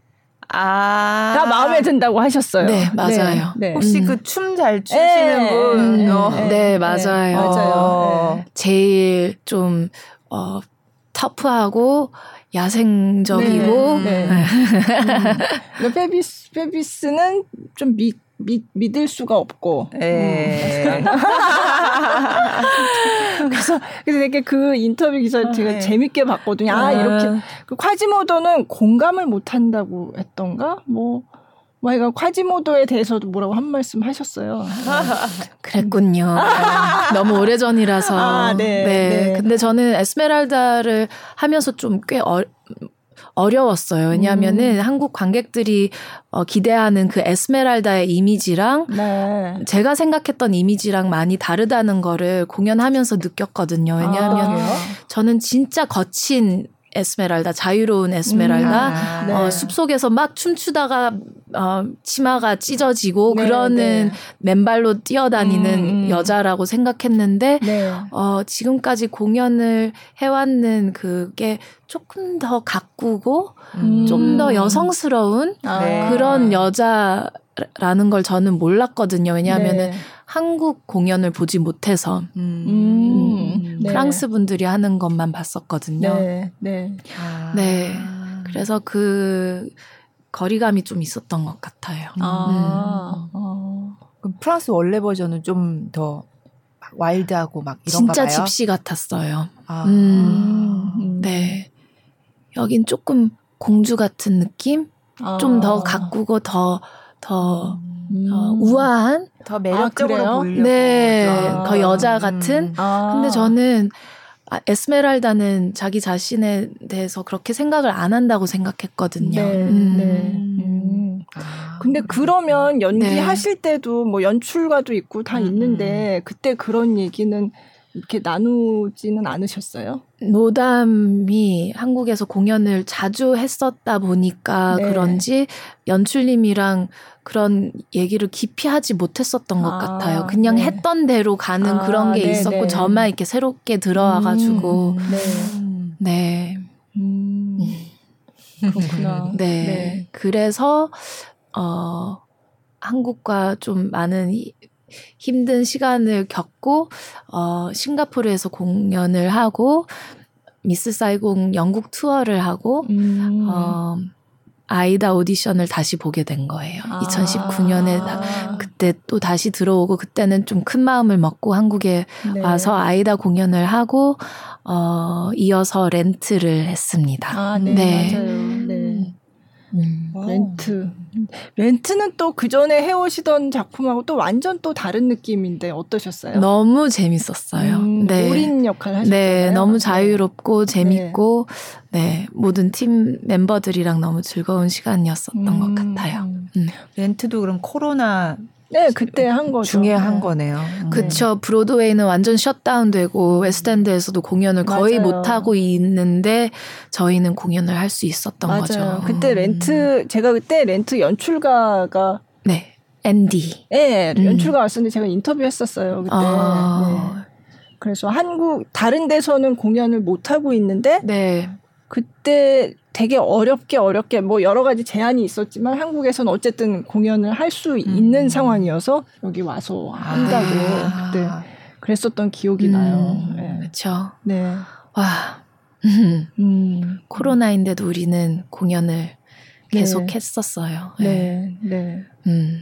아. 가 마음에 든다고 하셨어요. 네, 맞아요. 네, 네. 혹시 그 춤 잘 추시는 네, 분? 음, 어. 네, 맞아요. 맞아요. 어, 제일 좀, 어, 터프하고 야생적이고. 네. 네. 음. 페비스, 페비스는 좀 미, 미, 믿을 수가 없고. 네. 음. [LAUGHS] 그래서, 그래서 되게 그 인터뷰 기사 제가 네. 재밌게 봤거든요. 아, 이렇게. 그 콰지모도는 공감을 못 한다고 했던가? 뭐. 뭐이가 콰지모도에 대해서도 뭐라고 한 말씀 하셨어요. [LAUGHS] 그랬군요. 너무 오래 전이라서. 아, 네, 네. 네. 근데 저는 에스메랄다를 하면서 좀 꽤 어, 어려웠어요. 왜냐하면은 음. 한국 관객들이 어, 기대하는 그 에스메랄다의 이미지랑 네. 제가 생각했던 이미지랑 많이 다르다는 거를 공연하면서 느꼈거든요. 왜냐하면 아, 저는 진짜 거친 에스메랄다 자유로운 에스메랄다 음, 아, 네. 어, 숲속에서 막 춤추다가 어, 치마가 찢어지고 네, 그러는 네. 맨발로 뛰어다니는 음, 음. 여자라고 생각했는데 네. 어, 지금까지 공연을 해왔는 그게 조금 더 가꾸고 음. 좀더 여성스러운 아. 그런 여자 라는 걸 저는 몰랐거든요. 왜냐하면은 네. 한국 공연을 보지 못해서 음. 음. 네. 프랑스 분들이 하는 것만 봤었거든요. 네. 네. 아. 네. 그래서 그 거리감이 좀 있었던 것 같아요. 아. 음. 어. 그럼 프랑스 원래 버전은 좀 더 와일드하고 막 이런 진짜 봐요? 집시 같았어요. 아. 음. 음. 네. 여긴 조금 공주 같은 느낌? 아. 좀더 가꾸고 더, 더, 음. 어, 우아한? 더 매력적으로 아, 보이려고. 네. 아. 더 여자 같은? 음. 아. 근데 저는 아, 에스메랄다는 자기 자신에 대해서 그렇게 생각을 안 한다고 생각했거든요. 네. 음. 네. 음. 아, 근데 그러면 연기하실 네. 때도 뭐 연출가도 있고 다 음. 있는데 그때 그런 얘기는 이렇게 나누지는 않으셨어요? 노담이 한국에서 공연을 자주 했었다 보니까 네. 그런지 연출님이랑 그런 얘기를 깊이 하지 못했었던 것 아, 같아요. 그냥 네. 했던 대로 가는 아, 그런 게네 있었고 네. 저만 이렇게 새롭게 들어와가지고 음, 네. 네. 음, 그렇구나. [LAUGHS] 네. 네. 그래서 어 한국과 좀 많은 힘든 시간을 겪고 어 싱가포르에서 공연을 하고 미스 사이공 영국 투어를 하고 음. 어 아이다 오디션을 다시 보게 된 거예요. 아. 2019년에 그때 또 다시 들어오고 그때는 좀 큰 마음을 먹고 한국에 네. 와서 아이다 공연을 하고 어 이어서 렌트를 했습니다. 아, 네, 네. 맞아요. 네. 음. 렌트. 렌트는 또 그 전에 해오시던 작품하고 또 완전 또 다른 느낌인데 어떠셨어요? 너무 재밌었어요. 음, 네. 올인 역할 하셨잖아요. 네, 너무 자유롭고 네. 재밌고 네. 네. 모든 팀 멤버들이랑 너무 즐거운 시간이었었던 음, 것 같아요. 음. 렌트도 그럼 코로나 네, 그때 한 거죠. 중에 한 네. 거네요. 음. 그쵸. 브로드웨이는 완전 셧다운되고 웨스트엔드에서도 공연을 거의 못 하고 있는데 저희는 공연을 할 수 있었던 맞아요. 거죠. 그때 음. 렌트 제가 그때 렌트 연출가가 네. 앤디. 네, 음. 연출가 왔었는데 제가 인터뷰했었어요 그때. 아. 네. 그래서 한국 다른 데서는 공연을 못 하고 있는데 네. 그때 되게 어렵게 어렵게 뭐 여러 가지 제한이 있었지만 한국에서는 어쨌든 공연을 할 수 있는 음. 상황이어서 여기 와서 한다고 아. 그때 그랬었던 기억이 음. 나요. 네. 그렇죠. 네. 와. [LAUGHS] 음. 코로나인데도 우리는 공연을 네. 계속 했었어요. 네. 네. 네. 음.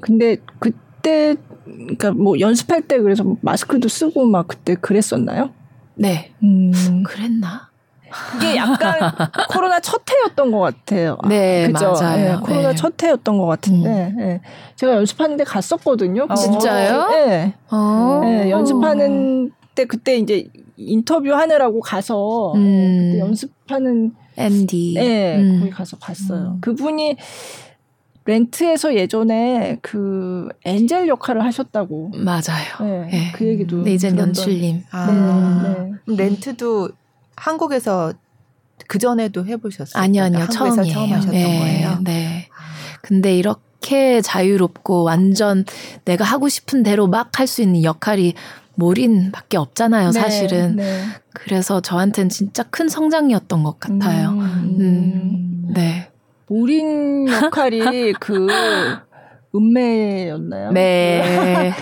근데 그때 그러니까 뭐 연습할 때 그래서 마스크도 쓰고 막 그때 그랬었나요? 네. 음. 그랬나? 그게 약간 [LAUGHS] 코로나 첫 해였던 것 같아요. 네, 그죠? 맞아요. 네, 코로나 네. 첫 해였던 것 같은데 음. 네. 제가 연습하는데 갔었거든요. 아, 진짜요? 네. 어. 네. 연습하는 때 그때 이제 인터뷰 하느라고 가서 음. 그때 연습하는 앤디. 네, 음. 거기 가서 봤어요. 음. 그분이 렌트에서 예전에 그 엔젤 역할을 하셨다고. 맞아요. 네, 네. 그 얘기도. 네, 이젠 연출님. 아. 네, 렌트도 한국에서 그 전에도 해보셨어요? 아니요, 아니요, 처음이에요. 처음 하셨던 네, 거예요. 네. 근데 이렇게 자유롭고 완전 내가 하고 싶은 대로 막 할 수 있는 역할이 모린밖에 없잖아요, 네, 사실은. 네. 그래서 저한테는 진짜 큰 성장이었던 것 같아요. 음, 음 네. 모린 역할이 그 음매였나요? 네.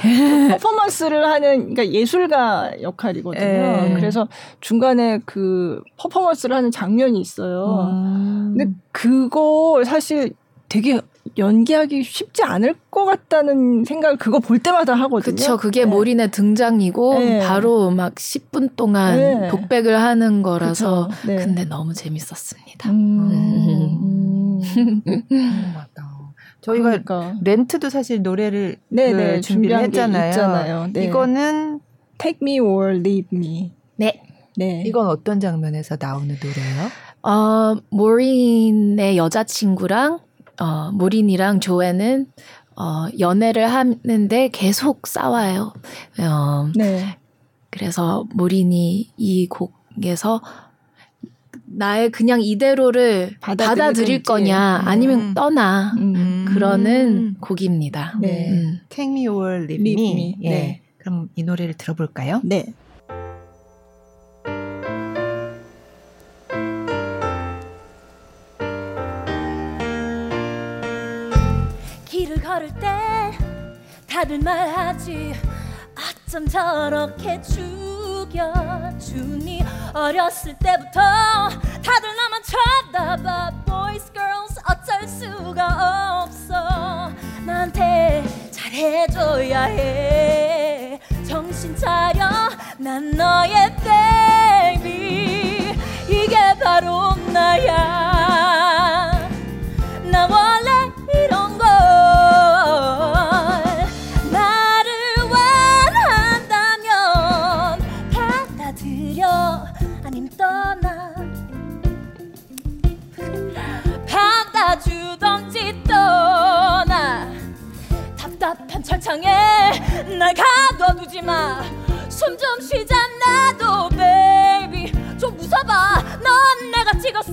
퍼포먼스를 하는 그러니까 예술가 역할이거든요. 네. 그래서 중간에 그 퍼포먼스를 하는 장면이 있어요. 음. 근데 그거 사실 되게 연기하기 쉽지 않을 것 같다는 생각을 그거 볼 때마다 하거든요. 그렇죠. 그게 네. 모린의 등장이고 네. 바로 막 10분 동안 네. 독백을 하는 거라서 네. 근데 너무 재밌었습니다. 음. 음. [LAUGHS] 저희가 그러니까. 렌트도 사실 노래를 네네, 그 준비를 했잖아요. 네. 이거는 Take Me or Leave Me. 네. 네. 이건 어떤 장면에서 나오는 노래예요? 어, 모린의 여자친구랑 어, 모린이랑 조에는 어, 연애를 하는데 계속 싸워요. 어, 네. 그래서 모린이 이 곡에서 나의 그냥 이대로를 받아들일 거냐 음. 아니면 떠나 음. 그러는 곡입니다. 네. 음. Take Me or Leave, me. 예. 네. 그럼 이 노래를 들어볼까요? 네. 길을 걸을 때 다들 말하지 어쩜 저렇게 죽여주니 어렸을 때부터 다들 나만 쳐다봐. Boys, girls 어쩔 수가 없어. 나한테 잘해줘야 해. 정신 차려. 난 너의 baby. 이게 바로 나야 철창에 날 가둬두지 마. 숨 좀 쉬자 나도 baby 좀 웃어봐. 넌 내가 찍었어.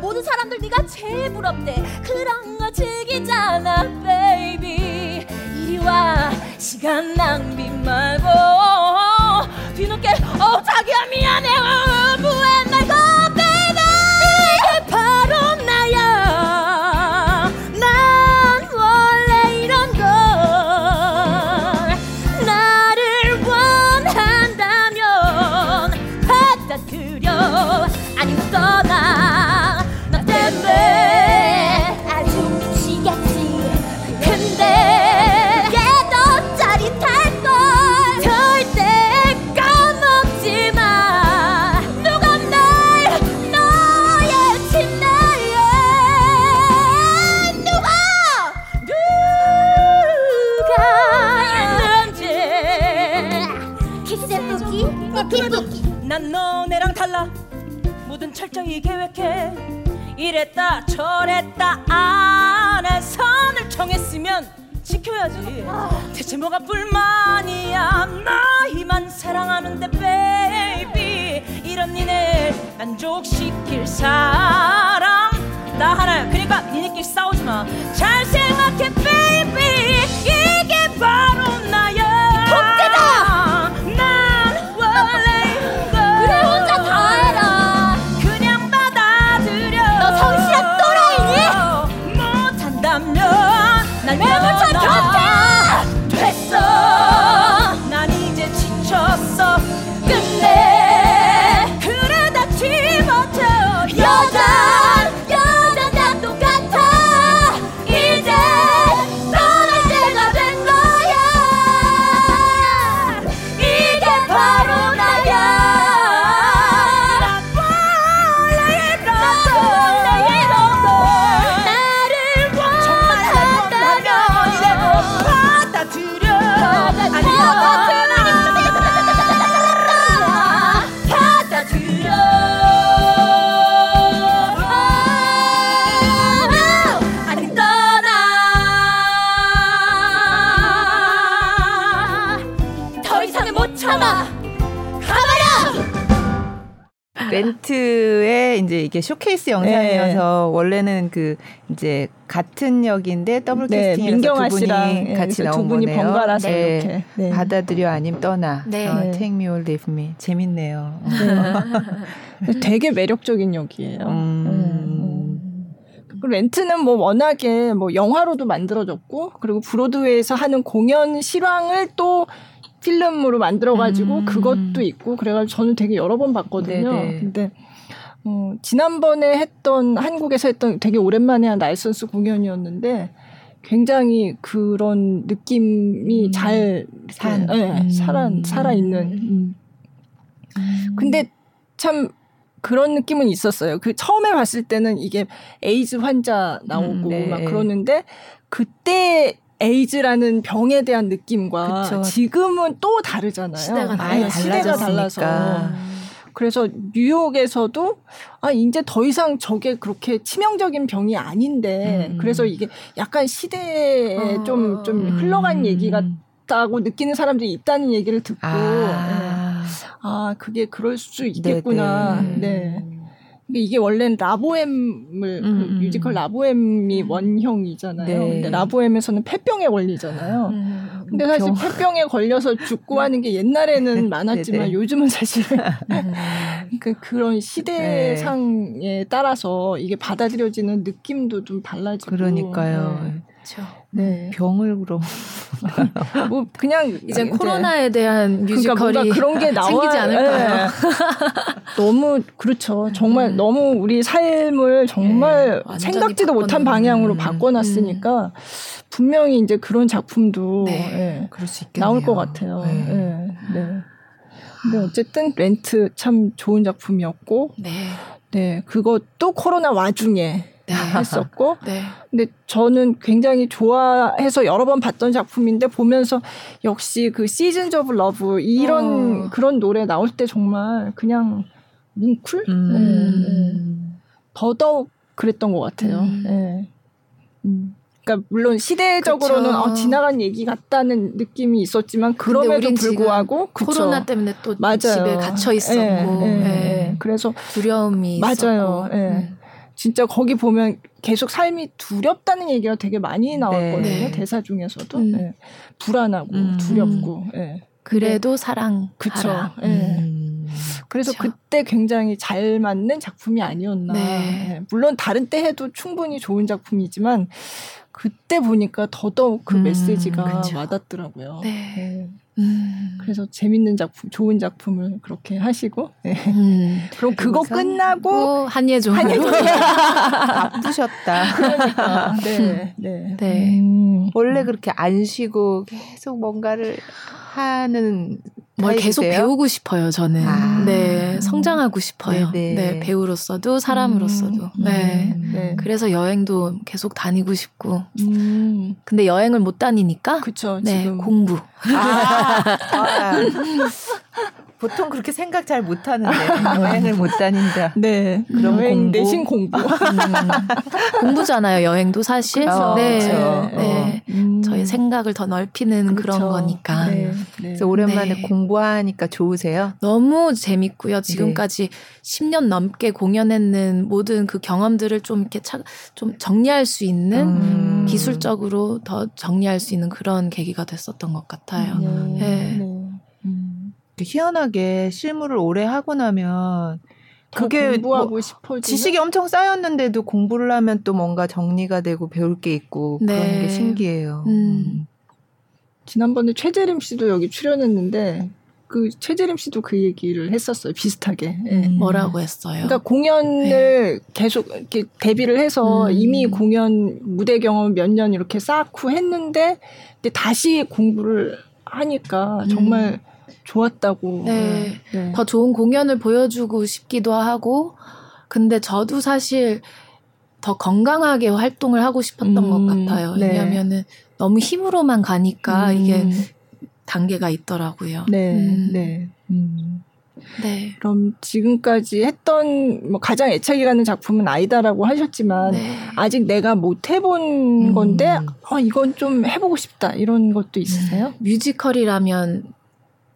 모든 사람들 네가 제일 부럽대. 그런 거 즐기잖아 baby 이리 와. 시간 낭비 말고. 뒤늦게. 어 자기야 미안해 키스해보기 피피피 난 너네랑 달라 뭐든 철저히 계획해 이랬다 저랬다 안에 선을 정했으면 지켜야지 대체 뭐가 불만이야 나이만 사랑하는데 베이비 이런 니네 만족시킬 사람 나 하나야 그러니까 니네끼리 싸우지 마잘 생각해 베이비 이게 바로 이게 쇼케이스 영상이어서 네. 원래는 그 이제 같은 역인데 더블 네, 캐스팅이라서 두 분이 같이 나온 두 분이 거네요. 번갈아서 네. 이렇게 네. 받아들여 아님 떠나. 네. 어, Take Me or Leave Me 재밌네요. 네. [LAUGHS] 되게 매력적인 역이에요. 음. 음. 렌트는 뭐 워낙에 뭐 영화로도 만들어졌고 그리고 브로드웨이에서 하는 공연 실황을 또 필름으로 만들어가지고 음. 그것도 있고 그래가지고 저는 되게 여러 번 봤거든요. 네네. 근데 어, 지난번에 했던 한국에서 했던 되게 오랜만에 한 나이선스 공연이었는데 굉장히 그런 느낌이 음. 잘 산, 네, 음. 살아 살아 있는. 음. 음. 근데 참 그런 느낌은 있었어요. 그 처음에 봤을 때는 이게 에이즈 환자 나오고 음, 네. 막 그러는데 그때 에이즈라는 병에 대한 느낌과 그쵸. 지금은 또 다르잖아요. 시대가, 아예 시대가 달라서. 그래서 뉴욕에서도 아 이제 더 이상 저게 그렇게 치명적인 병이 아닌데 음. 그래서 이게 약간 시대에 좀좀 어. 좀 흘러간 음. 얘기 같다고 느끼는 사람들이 있다는 얘기를 듣고 아, 네. 아 그게 그럴 수 있겠구나. 네네. 네. 이게 원래는 라보엠을 그 음, 그 뮤지컬 라보엠이 음. 원형이잖아요. 네. 근데 라보엠에서는 폐병에 걸리잖아요. 음, 근데 사실 병. 폐병에 걸려서 죽고 하는 게 옛날에는 [LAUGHS] 많았지만 요즘은 사실 [LAUGHS] 그 그런 시대상에 네. 따라서 이게 받아들여지는 느낌도 좀 달라지고 그러니까요. 네. 그렇죠. 네. 병을 그럼 [LAUGHS] 뭐 그냥 이제 코로나에 대한 그러니까 뮤지컬이 그러니까 그런 게 나와, 생기지 않을까요? 네. [LAUGHS] 너무 그렇죠. 정말 음. 너무 우리 삶을 정말 네, 생각지도 못한 방향으로 음. 바꿔놨으니까 음. 분명히 이제 그런 작품도 네. 네. 그럴 수 있겠네요. 나올 것 같아요. 네. 네. 네. 근데 어쨌든 렌트 참 좋은 작품이었고, 네, 네 그것도 코로나 와중에 네. 했었고 네. 근데 저는 굉장히 좋아해서 여러 번 봤던 작품인데 보면서 역시 그 Seasons of Love 이런 어. 그런 노래 나올 때 정말 그냥 뭉클 음. 네, 네. 더더욱 그랬던 것 같아요. 음. 네. 음. 그러니까 물론 시대적으로는 어, 지나간 얘기 같다는 느낌이 있었지만 그럼에도 불구하고 코로나 때문에 또 맞아요. 집에 갇혀 있었고 네, 네, 그래서 두려움이 맞아요. 있었고. 음. 진짜 거기 보면 계속 삶이 두렵다는 얘기가 되게 많이 나왔거든요. 네. 대사 중에서도 음. 네. 불안하고 음. 두렵고. 네. 그래도 네. 사랑. 그쵸. 네. 음. 그래서 그쵸. 그때 굉장히 잘 맞는 작품이 아니었나. 네. 네. 물론 다른 때 해도 충분히 좋은 작품이지만 그때 보니까 더더욱 그 음, 메시지가 그쵸. 와닿더라고요. 네. 음. 그래서 재밌는 작품, 좋은 작품을 그렇게 하시고, 네. 음. [LAUGHS] 그럼 그거 끝나고 한예종 한예종 [LAUGHS] 바쁘셨다. 그러니까. 네, 네. 네. 음. 원래 그렇게 안 쉬고 계속 뭔가를 하는 뭘 계속 배우고 싶어요, 저는. 아. 네, 성장하고 싶어요. 네네. 네. 네, 배우로서도 사람으로서도. 음. 네. 네. 그래서 여행도 계속 다니고 싶고. 음. 근데 여행을 못 다니니까. 그쵸, 네, 지금. 공부. 아. [LAUGHS] 아. 보통 그렇게 생각 잘 못하는데 [LAUGHS] 여행을 못 다닌다. 네. 그럼 여행 공부. 대신 공부. 음. [LAUGHS] 공부잖아요. 여행도 사실. 그렇죠. 네. 그렇죠. 네. 음. 저희 생각을 더 넓히는 그렇죠. 그런 거니까. 네. 네. 그래서 오랜만에 네. 공부하니까 좋으세요? 너무 재밌고요. 지금까지 10년 넘게 공연했는 모든 그 경험들을 좀 이렇게 차, 좀 정리할 수 있는 음. 기술적으로 더 정리할 수 있는 그런 계기가 됐었던 것 같아요. 음. 네. 네. 희한하게 실무를 오래 하고 나면 그게 공부하고 뭐 싶어 지식이 엄청 쌓였는데도 공부를 하면 또 뭔가 정리가 되고 배울 게 있고 네. 그런 게 신기해요. 음. 음. 지난번에 최재림 씨도 여기 출연했는데 그 최재림 씨도 그 얘기를 했었어요. 비슷하게. 네. 뭐라고 했어요? 그러니까 공연을 네. 계속 이렇게 데뷔를 해서 음. 이미 공연 무대 경험 몇 년 이렇게 쌓고 했는데 근데 다시 공부를 하니까 정말 음. 좋았다고. 네. 네. 더 좋은 공연을 보여주고 싶기도 하고, 근데 저도 사실 더 건강하게 활동을 하고 싶었던 음, 것 같아요. 네. 왜냐면은 너무 힘으로만 가니까 음. 이게 단계가 있더라고요. 네. 음. 네. 음. 네. 그럼 지금까지 했던 뭐 가장 애착이 가는 작품은 아이다라고 하셨지만 네. 아직 내가 못 해본 음. 건데 어 이건 좀 해보고 싶다 이런 것도 있으세요? 뮤지컬이라면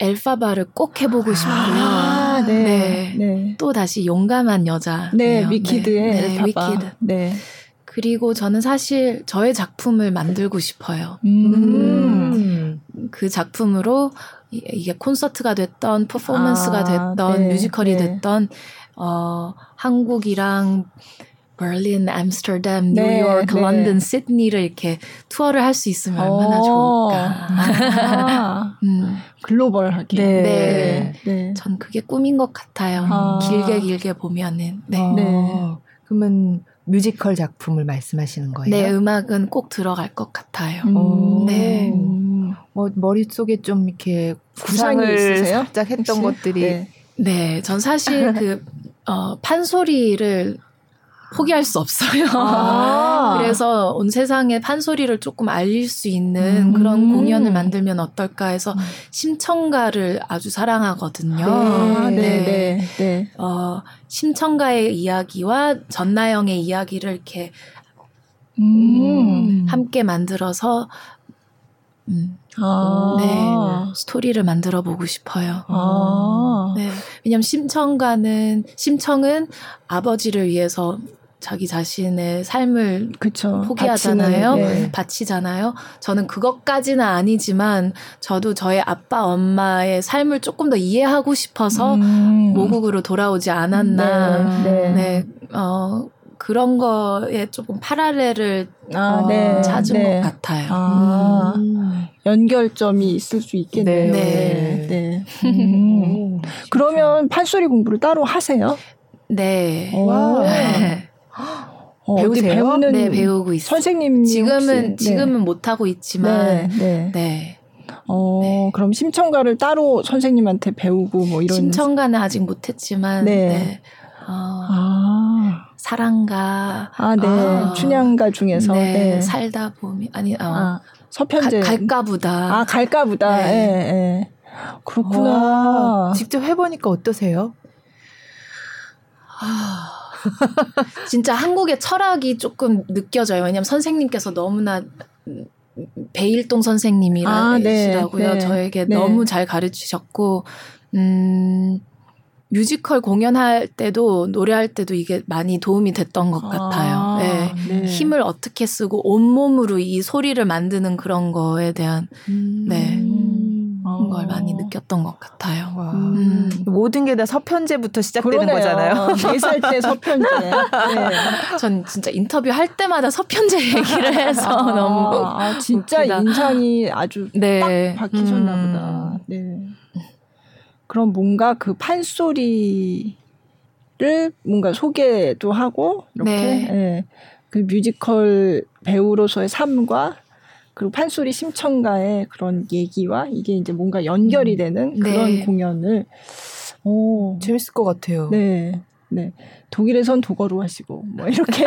엘파바를 꼭 해보고 싶고요. 아, 아, 네. 네. 네. 또 다시 용감한 여자. 네, 위키드의 네, 네 위키드. 네. 그리고 저는 사실 저의 작품을 만들고 싶어요. 음. 그 작품으로 이게 콘서트가 됐던 퍼포먼스가 아, 됐던 네, 뮤지컬이 네. 됐던 어 한국이랑 베를린, 암스테르담, 네, 뉴욕, 네. 런던, 시드니를 이렇게 투어를 할 수 있으면 얼마나 오. 어. 좋을까. 아, 음. 글로벌하게. 네. 네. 네. 전 그게 꿈인 것 같아요. 아. 길게 길게 보면은. 네. 아. 네. 그러면 뮤지컬 작품을 말씀하시는 거예요? 네, 음악은 꼭 들어갈 것 같아요. 음. 네. 뭐 머릿속에 좀 이렇게 구상을 있으세요? 살짝 했던 혹시? 것들이 네. 네, 전 사실 [LAUGHS] 그 어, 판소리를 포기할 수 없어요. 아~ [LAUGHS] 그래서 온 세상에 판소리를 조금 알릴 수 있는 음~ 그런 공연을 만들면 어떨까 해서 음. 심청가를 아주 사랑하거든요. 네, 네, 네. 네. 네. 어, 심청가의 이야기와 전나영의 이야기를 이렇게 음~ 함께 만들어서 음, 아~ 네, 스토리를 만들어 보고 싶어요. 아~ 네, 왜냐면 심청가는 심청은 아버지를 위해서 자기 자신의 삶을 그쵸, 포기하잖아요. 바치는, 네. 바치잖아요. 저는 그것까지는 아니지만 저도 저의 아빠 엄마의 삶을 조금 더 이해하고 싶어서 음. 모국으로 돌아오지 않았나. 네, 네. 네. 어, 그런 거에 조금 파라렐을 아, 어, 네. 찾은 네. 것 같아요. 아, 음. 연결점이 있을 수 있겠네요. 네. 네. 음. 그러면 판소리 공부를 따로 하세요? 네. [LAUGHS] 어, 배우세요? 배우는 네, 배우고 있어요. 선생님 지금은 혹시? 지금은 네. 못 하고 있지만 네. 네. 네. 어, 네. 그럼 심청가를 따로 선생님한테 배우고 뭐 이런 심청가는 아직 못 했지만 네. 네. 어, 아. 사랑가 아, 네. 어, 춘향가 중에서 네. 네. 살다 보면 아니 어, 아, 서편제 가, 갈까 보다 아, 갈까 보다. 네. 예, 예. 그렇구나. 와, 직접 해 보니까 어떠세요? 아. [LAUGHS] 진짜 한국의 철학이 조금 느껴져요. 왜냐하면 선생님께서 너무나 베일동 선생님이라고요. 아, 네, 네, 저에게 네. 너무 잘 가르치셨고, 음, 뮤지컬 공연할 때도 노래할 때도 이게 많이 도움이 됐던 것 같아요. 아, 네. 네. 힘을 어떻게 쓰고 온몸으로 이 소리를 만드는 그런 거에 대한 음. 네. 그런 걸 많이 느꼈던 것 같아요. 음. 모든 게 다 서편제부터 시작되는 그러네요. 거잖아요. [LAUGHS] 네살 때 서편제. 네. 전 진짜 인터뷰 할 때마다 서편제 [LAUGHS] 얘기를 해서 아, 너무 아, 진짜 웃기다. 인상이 아주 네. 딱 박히셨나 음. 보다. 네. 그럼 뭔가 그 판소리를 뭔가 소개도 하고 이렇게 네. 네. 그 뮤지컬 배우로서의 삶과 그리고 판소리 심청가의 그런 얘기와 이게 이제 뭔가 연결이 음. 되는 네. 그런 공연을 오 재밌을 것 같아요. 네. 네. 독일에선 독어로 하시고, 뭐, 이렇게.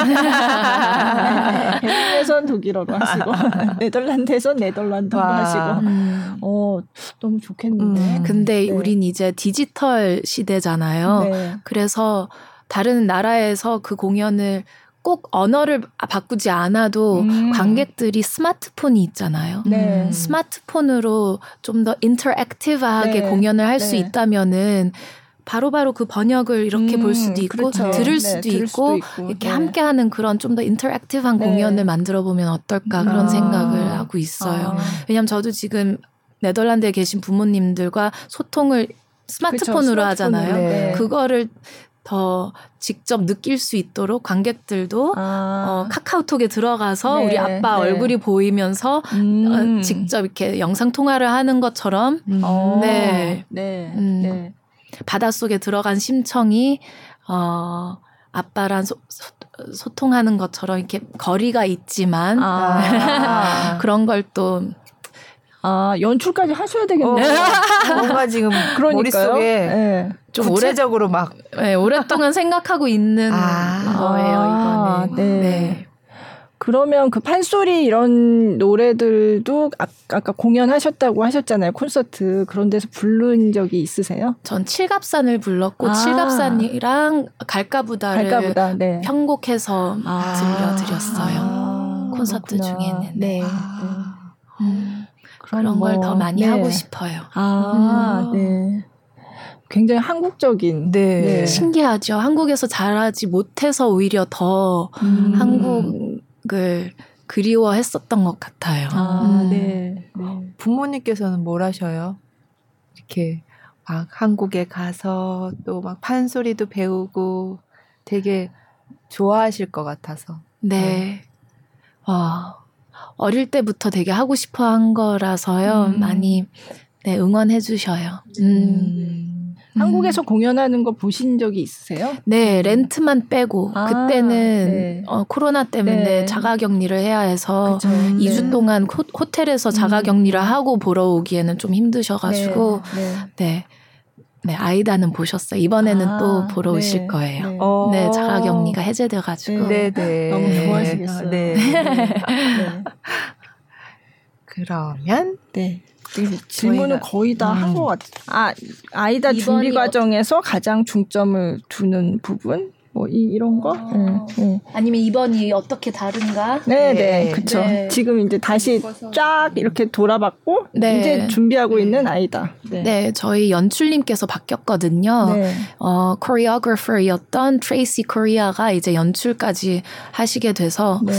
베를린에선 독일어로 하시고, [LAUGHS] 네덜란드에선 네덜란드로 하시고, 음. 어, 너무 좋겠는데. 음. 근데 네. 우린 이제 디지털 시대잖아요. 네. 그래서 다른 나라에서 그 공연을 꼭 언어를 바꾸지 않아도 음. 관객들이 스마트폰이 있잖아요. 네. 스마트폰으로 좀 더 인터랙티브하게 네. 공연을 할수 네. 있다면은 바로 바로 그 번역을 이렇게 음, 볼 수도 있고 그렇죠. 들을, 네, 수도, 들을 있고, 수도 있고 이렇게 네. 함께하는 그런 좀 더 인터랙티브한 네. 공연을 만들어 보면 어떨까 음. 그런 아. 생각을 하고 있어요. 아. 왜냐하면 저도 지금 네덜란드에 계신 부모님들과 소통을 스마트폰으로 그렇죠. 하잖아요. 네. 그거를 더 직접 느낄 수 있도록 관객들도 아. 어, 카카오톡에 들어가서 네, 우리 아빠 네. 얼굴이 보이면서 음. 어, 직접 이렇게 영상 통화를 하는 것처럼 음. 어. 네. 네. 음, 네. 바닷속에 들어간 심청이 어, 아빠랑 소, 소, 통하는 것처럼 이렇게 거리가 있지만 아. [LAUGHS] 그런 걸또 아 연출까지 하셔야 되겠네요. 어, 뭔가 지금 머릿속에 네. 좀 구체적으로 막 네, 오랫동안 [LAUGHS] 생각하고 있는 아, 거예요 이거는. 네. 네. 그러면 그 판소리 이런 노래들도 아, 아까 공연하셨다고 하셨잖아요 콘서트 그런 데서 부른 적이 있으세요? 전 칠갑산을 불렀고 아. 칠갑산이랑 갈까부다를 갈까부다, 네. 편곡해서 아. 들려드렸어요 아. 콘서트 그렇구나. 중에는. 네. 아. 음. 그런 걸더 많이 네. 하고 싶어요. 아, 음. 네. 굉장히 한국적인. 네. 네. 신기하죠. 한국에서 자라지 못해서 오히려 더 음. 한국을 그리워했었던 것 같아요. 아, 음. 네. 네. 부모님께서는 뭘 하셔요? 이렇게 막 한국에 가서 또 막 판소리도 배우고 되게 좋아하실 것 같아서. 네. 네. 와, 어릴 때부터 되게 하고 싶어 한 거라서요. 음. 많이 네, 응원해 주셔요. 음. 음. 한국에서 공연하는 거 보신 적이 있으세요? 네, 렌트만 빼고 아, 그때는 네. 어, 코로나 때문에 네. 자가격리를 해야 해서 그쵸, 2주 동안 호, 텔에서 자가격리를 음. 하고 보러 오기에는 좀 힘드셔가지고 네. 네. 네, 아이다는 보셨어요. 이번에는 아, 또 보러 네, 오실 거예요. 네, 어. 네 자가 격리가 해제돼가지고. 네, 네. 너무 좋아하시겠어요. 네. 네. [LAUGHS] 그러면 네. 질문을 거의 다 한것 음. 같아요. 아, 아이다 준비 과정에서 가장 중점을 두는 부분? 뭐 이, 이런 거? 아. 네, 네. 아니면 이번이 어떻게 다른가? 네, 네, 네. 그쵸. 네. 지금 이제 다시 쫙 이렇게 돌아봤고 네. 이제 준비하고 있는 아이다. 네. 네, 저희 연출님께서 바뀌었거든요. 네. 어, choreographer였던 트레이시 코리아가 이제 연출까지 하시게 돼서 네.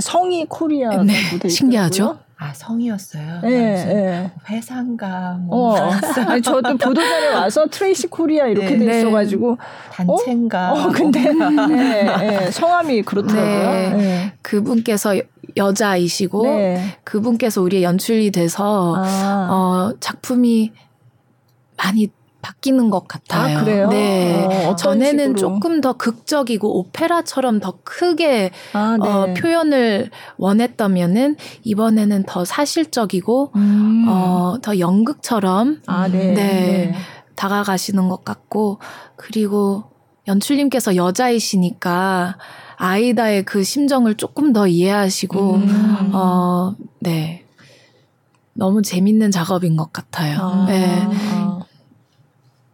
성이 코리아 네, 신기하죠? 아 성이었어요. 네, 네. 회사인가 뭐. 어. 아니, 저도 보도자료 와서 트레이시 코리아 이렇게 네, 돼 있어가지고 단체인가. 어, 어 근데 네, 네, 성함이 그렇더라고요. 네. 네. 그분께서 여자이시고 네. 그분께서 우리의 연출이 돼서 아. 어, 작품이 많이 바뀌는 것 같아요. 아, 그래요? 네. 어, 전에는 식으로? 조금 더 극적이고 오페라처럼 더 크게 아, 네. 어, 표현을 원했다면은 이번에는 더 사실적이고 음. 어, 더 연극처럼 아, 네. 네. 네. 다가가시는 것 같고 그리고 연출님께서 여자이시니까 아이다의 그 심정을 조금 더 이해하시고 음. 어, 네. 너무 재밌는 작업인 것 같아요. 아. 네.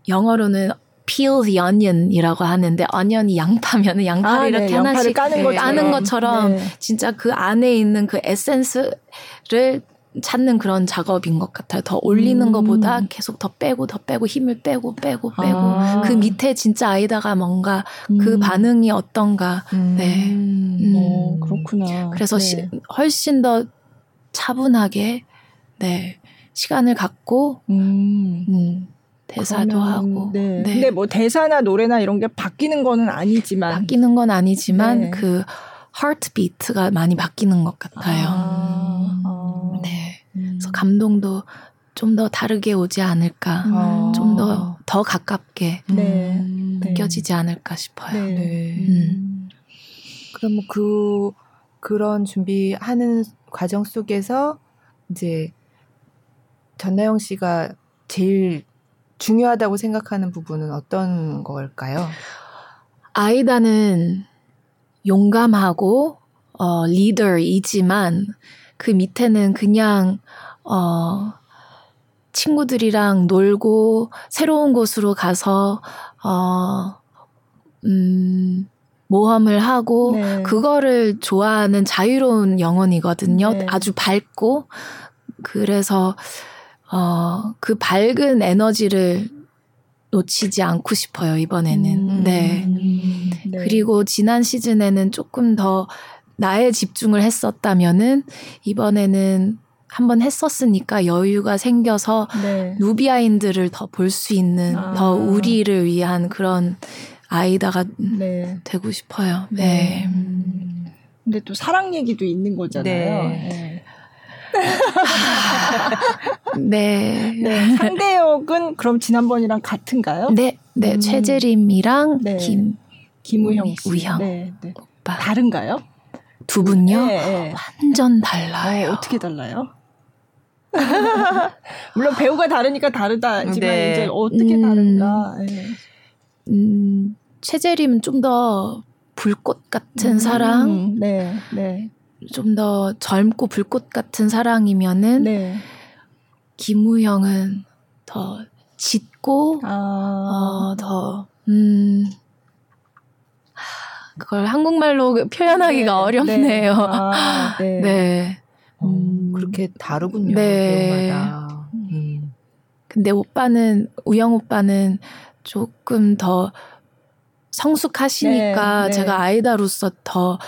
아. 영어로는 peel the onion이라고 하는데 onion이 양파면은 양파를 아, 네. 이렇게 네, 하나씩 까는, 네. 까는 것처럼 네. 진짜 그 안에 있는 그 에센스를 찾는 그런 작업인 것 같아요. 더 올리는 음. 것보다 계속 더 빼고 더 빼고 힘을 빼고 빼고 빼고 아. 그 밑에 진짜 아이다가 뭔가 그 음. 그 반응이 어떤가. 음. 네. 음. 오, 그렇구나. 그래서 네. 시, 훨씬 더 차분하게 네 시간을 갖고 음. 음. 대사도 그러면, 하고. 네. 네. 근데 뭐 대사나 노래나 이런 게 바뀌는 거는 아니지만 바뀌는 건 아니지만 네. 그 하트비트가 많이 바뀌는 것 같아요. 아, 아. 네. 음. 그래서 감동도 좀 더 다르게 오지 않을까. 아. 좀더 더 가깝게 네. 음, 느껴지지 않을까 싶어요. 네. 네. 음. 그러면 그 그런 준비하는 과정 속에서 이제 전나영 씨가 제일 중요하다고 생각하는 부분은 어떤 걸까요? 아이다는 용감하고 어, 리더이지만 그 밑에는 그냥 어, 친구들이랑 놀고 새로운 곳으로 가서 어, 음, 모험을 하고 네. 그거를 좋아하는 자유로운 영혼이거든요. 네. 아주 밝고 그래서 어, 그 밝은 에너지를 놓치지 않고 싶어요, 이번에는. 음, 네. 음, 네. 그리고 지난 시즌에는 조금 더 나에 집중을 했었다면은 이번에는 한번 했었으니까 여유가 생겨서 네. 누비아인들을 더 볼 수 있는 아. 더 우리를 위한 그런 아이다가 네. 되고 싶어요. 네. 네. 음. 근데 또 사랑 얘기도 있는 거잖아요. 네. 네. 네. 네. 상대 역은 그럼 지난번이랑 같은가요? 네. 네. 음. 최재림이랑 네. 김 김우형 씨. 우형. 네, 네. 오빠. 다른가요? 두 분요? 네, 네. 완전 달라요. 어, 어떻게 달라요? [LAUGHS] 물론 배우가 다르니까 다르다지만 네. 이제 어떻게 음, 다른가? 네. 음, 최재림 좀더 불꽃 같은 음, 사랑. 네, 네. 좀 더 젊고 불꽃 같은 사랑이면은 네. 김우영은 더 짙고 아. 어 더 음. 그걸 한국말로 표현하기가 네, 어렵네요. 네. 아, 네. [LAUGHS] 네. 음, 그렇게 다르군요. 네. 배우마다. 음. 근데 오빠는 우영 오빠는 조금 더 성숙하시니까 네, 네. 제가 아이다로서 더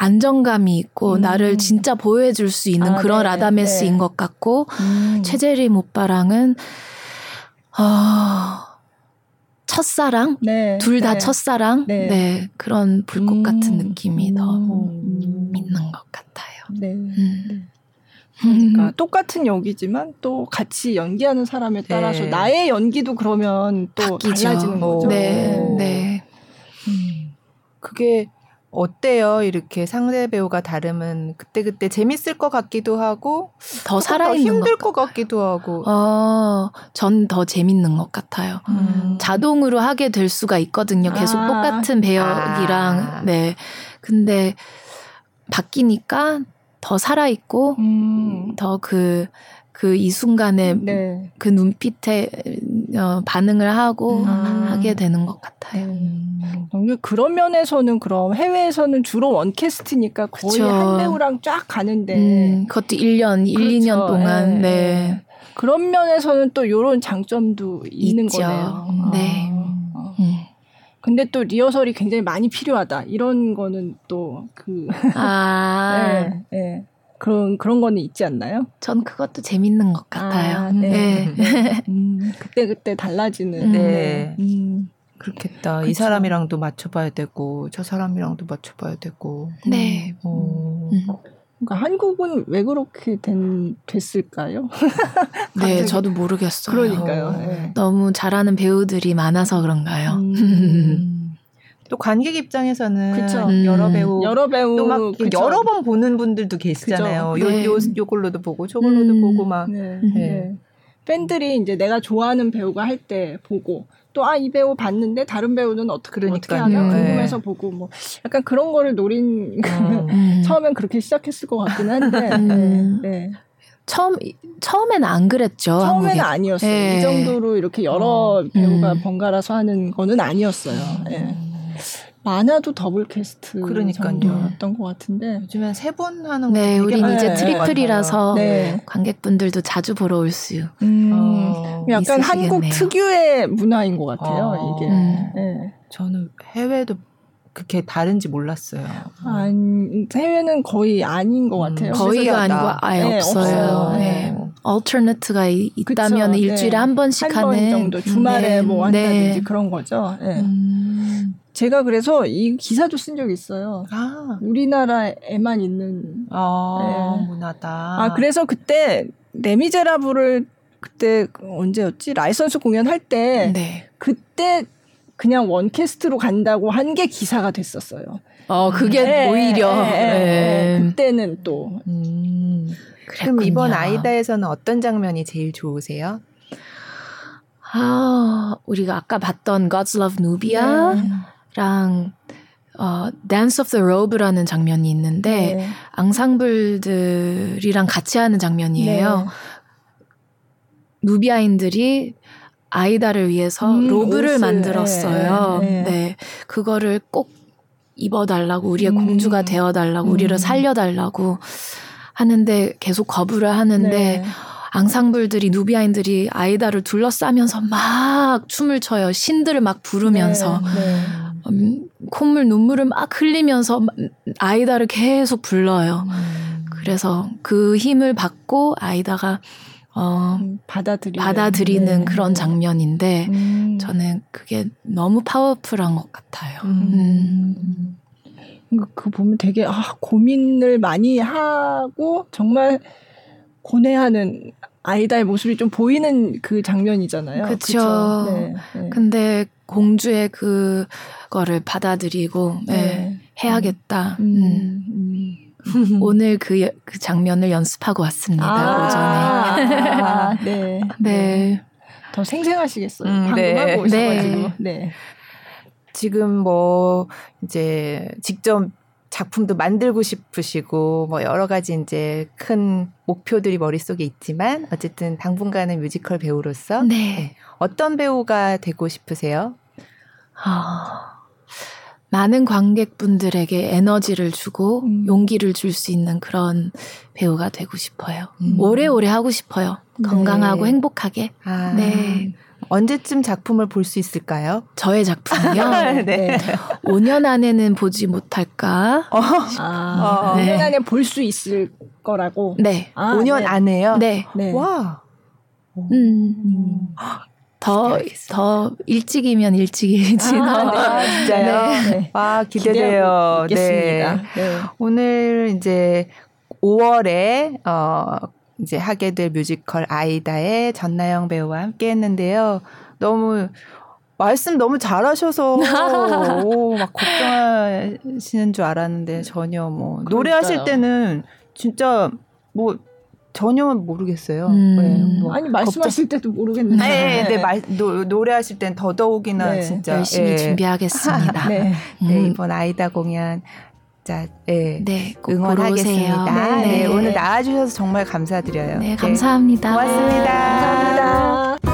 안정감이 있고 음. 나를 진짜 보호해줄 수 있는 아, 그런 네, 라다메스인 네. 것 같고 음. 최재림 오빠랑은 어, 첫사랑 네, 둘다 네. 첫사랑 네. 네. 그런 불꽃 음. 같은 느낌이 더 음. 있는 것 같아요. 네. 음. 그러니까 똑같은 역이지만 또 같이 연기하는 사람에 따라서 네. 나의 연기도 그러면 또 바뀌죠. 달라지는 거죠. 네, 네. 음. 그게 어때요? 이렇게 상대 배우가 다르면 그때 그때 재밌을 것 같기도 하고 더 살아 있는 더 힘들 것, 것 같기도 하고. 어, 전 더 재밌는 것 같아요. 음. 자동으로 하게 될 수가 있거든요. 계속 아. 똑같은 배역이랑 아. 네. 근데 바뀌니까 더 살아 있고 음. 더그 그 이 순간에 네. 그 눈빛에 어, 반응을 하고 음. 하게 되는 것 같아요. 음. 그런 면에서는 그럼 해외에서는 주로 원캐스트니까 거의 그쵸. 한 배우랑 쫙 가는데 음, 그것도 1년, 1, 그렇죠. 2년 동안 네. 네. 그런 면에서는 또 요런 장점도 있는 있죠. 거네요. 네. 아. 음. 근데 또 리허설이 굉장히 많이 필요하다. 이런 거는 또 그. 아. 네, [LAUGHS] 네. 그런 그런 거는 있지 않나요? 전 그것도 재밌는 것 같아요. 아, 네. 네. [LAUGHS] 음, [LAUGHS] 그때 그때 달라지는. 음. 네. 음. 그렇겠다. 그쵸. 이 사람이랑도 맞춰봐야 되고 저 사람이랑도 맞춰봐야 되고. 네. 어. 음. 그러니까 한국은 왜 그렇게 된 됐을까요? [LAUGHS] 네, 저도 모르겠어요. 그러니까요. 네. 너무 잘하는 배우들이 많아서 그런가요? 음. 또 관객 입장에서는 그쵸. 음. 여러 배우 여러 배우 또 막 여러 번 보는 분들도 계시잖아요. 요, 네. 요 요걸로도 보고 저걸로도 음. 보고 막 네. 네. 네. 팬들이 이제 내가 좋아하는 배우가 할 때 보고 또 아 이 배우 봤는데 다른 배우는 어떻게 네. 궁금해서 보고 뭐 약간 그런 거를 노린 어. [LAUGHS] 음. 처음엔 그렇게 시작했을 것 같긴 한데 [LAUGHS] 음. 네. 처음 처음에는 안 그랬죠. 처음에는 한국에. 아니었어요. 네. 이 정도로 이렇게 여러 어. 배우가 음. 번갈아서 하는 거는 아니었어요. 네. 많아도 더블 캐스트 정도였던 것 같은데 요즘엔 세 번 하는 네, 우린 이제 triple이라서 네. 관객분들도 자주 보러 올 수. 음, 어, 약간 있으시겠네요. 한국 특유의 문화인 것 같아요. 어, 이게. 음. 네. 저는 해외도 그렇게 다른지 몰랐어요. 아니, 해외는 거의 아닌 것 음, 같아요. 거의가 아니고 아예 네, 없어요. 네. 얼터너트가 있다면 그쵸, 일주일에 네. 한 번씩 한 하는 정도 주말에 네. 뭐 한다든지 네. 그런 거죠. 네. 음. 제가 그래서 이 기사도 쓴 적이 있어요. 아. 우리나라에만 있는 아, 네. 문화다. 아 그래서 그때 레미제라블을 그때 언제였지 라이선스 공연할 때 네. 그때 그냥 원캐스트로 간다고 한 게 기사가 됐었어요. 어 그게 네, 오히려 네, 네, 그때는 또. 음. 그럼 이번 아이다에서는 어떤 장면이 제일 좋으세요? 아, 우리가 아까 봤던 God's Love Nubia. 네. 랑 어, Dance of the Robe라는 장면이 있는데 네. 앙상블들이랑 같이 하는 장면이에요. 네. 누비아인들이 아이다를 위해서 음, 로브를 옷을, 만들었어요. 네, 네. 네. 그거를 꼭 입어달라고 우리의 음. 공주가 되어달라고 음. 우리를 살려달라고 하는데 계속 거부를 하는데 네. 앙상블들이 누비아인들이 아이다를 둘러싸면서 막 춤을 춰요. 신들을 막 부르면서. 네, 네. 음, 콧물 눈물을 막 흘리면서 아이다를 계속 불러요. 음. 그래서 그 힘을 받고 아이다가 어, 음, 받아들이는, 받아들이는 네. 그런 장면인데 음. 저는 그게 너무 파워풀한 것 같아요. 음. 음. 그 보면 되게 아, 고민을 많이 하고 정말 고뇌하는 아이다의 모습이 좀 보이는 그 장면이잖아요. 그렇죠. 네, 네. 근데 공주의 그거를 받아들이고 네. 네. 해야겠다. 음. 음. 음. 오늘 그, 그 장면을 연습하고 왔습니다. 아, 오전에. 아, 네. [LAUGHS] 네. 더 생생하시겠어요. 음, 방금 네. 하고 오셔가지고. 네. 네. 지금 뭐 이제 직접 작품도 만들고 싶으시고 뭐 여러 가지 이제 큰 목표들이 머릿속에 있지만 어쨌든 당분간은 뮤지컬 배우로서 네. 네. 어떤 배우가 되고 싶으세요? 아, 많은 관객분들에게 에너지를 주고 음. 용기를 줄 수 있는 그런 배우가 되고 싶어요. 음. 오래오래 하고 싶어요. 건강하고 네. 행복하게. 아. 네. 언제쯤 작품을 볼 수 있을까요? 저의 작품이요? [LAUGHS] 네. 5년 안에는 보지 못할까? 어. 아, 네. 5년 안에 볼 수 있을 거라고? 네. 아, 5년 네. 안에요? 네. 네. 와. 음. 음. 더, 더 일찍이면 일찍이지. 아, 네. 아, 진짜요? 네. 네. 와, 기대돼요. 네. 네. 오늘 이제 5월에, 어, 이제 하게 될 뮤지컬 아이다의 전나영 배우와 함께 했는데요. 너무 말씀 너무 잘하셔서 [LAUGHS] 오, 막 걱정하시는 줄 알았는데 전혀 뭐 그러니까요. 노래하실 때는 진짜 뭐 전혀 모르겠어요. 음. 네, 뭐 아니 말씀하실 걱정... 때도 모르겠는데. 네, 네, 말, 노, 노래하실 땐 더더욱이나 네, 진짜 열심히 예. 준비하겠습니다. [LAUGHS] 네. 네, 음. 이번 아이다 공연 진짜 예, 네, 응원하겠습니다. 네, 네, 오늘 나와주셔서 정말 감사드려요. 네, 감사합니다. 고맙습니다. 감사합니다.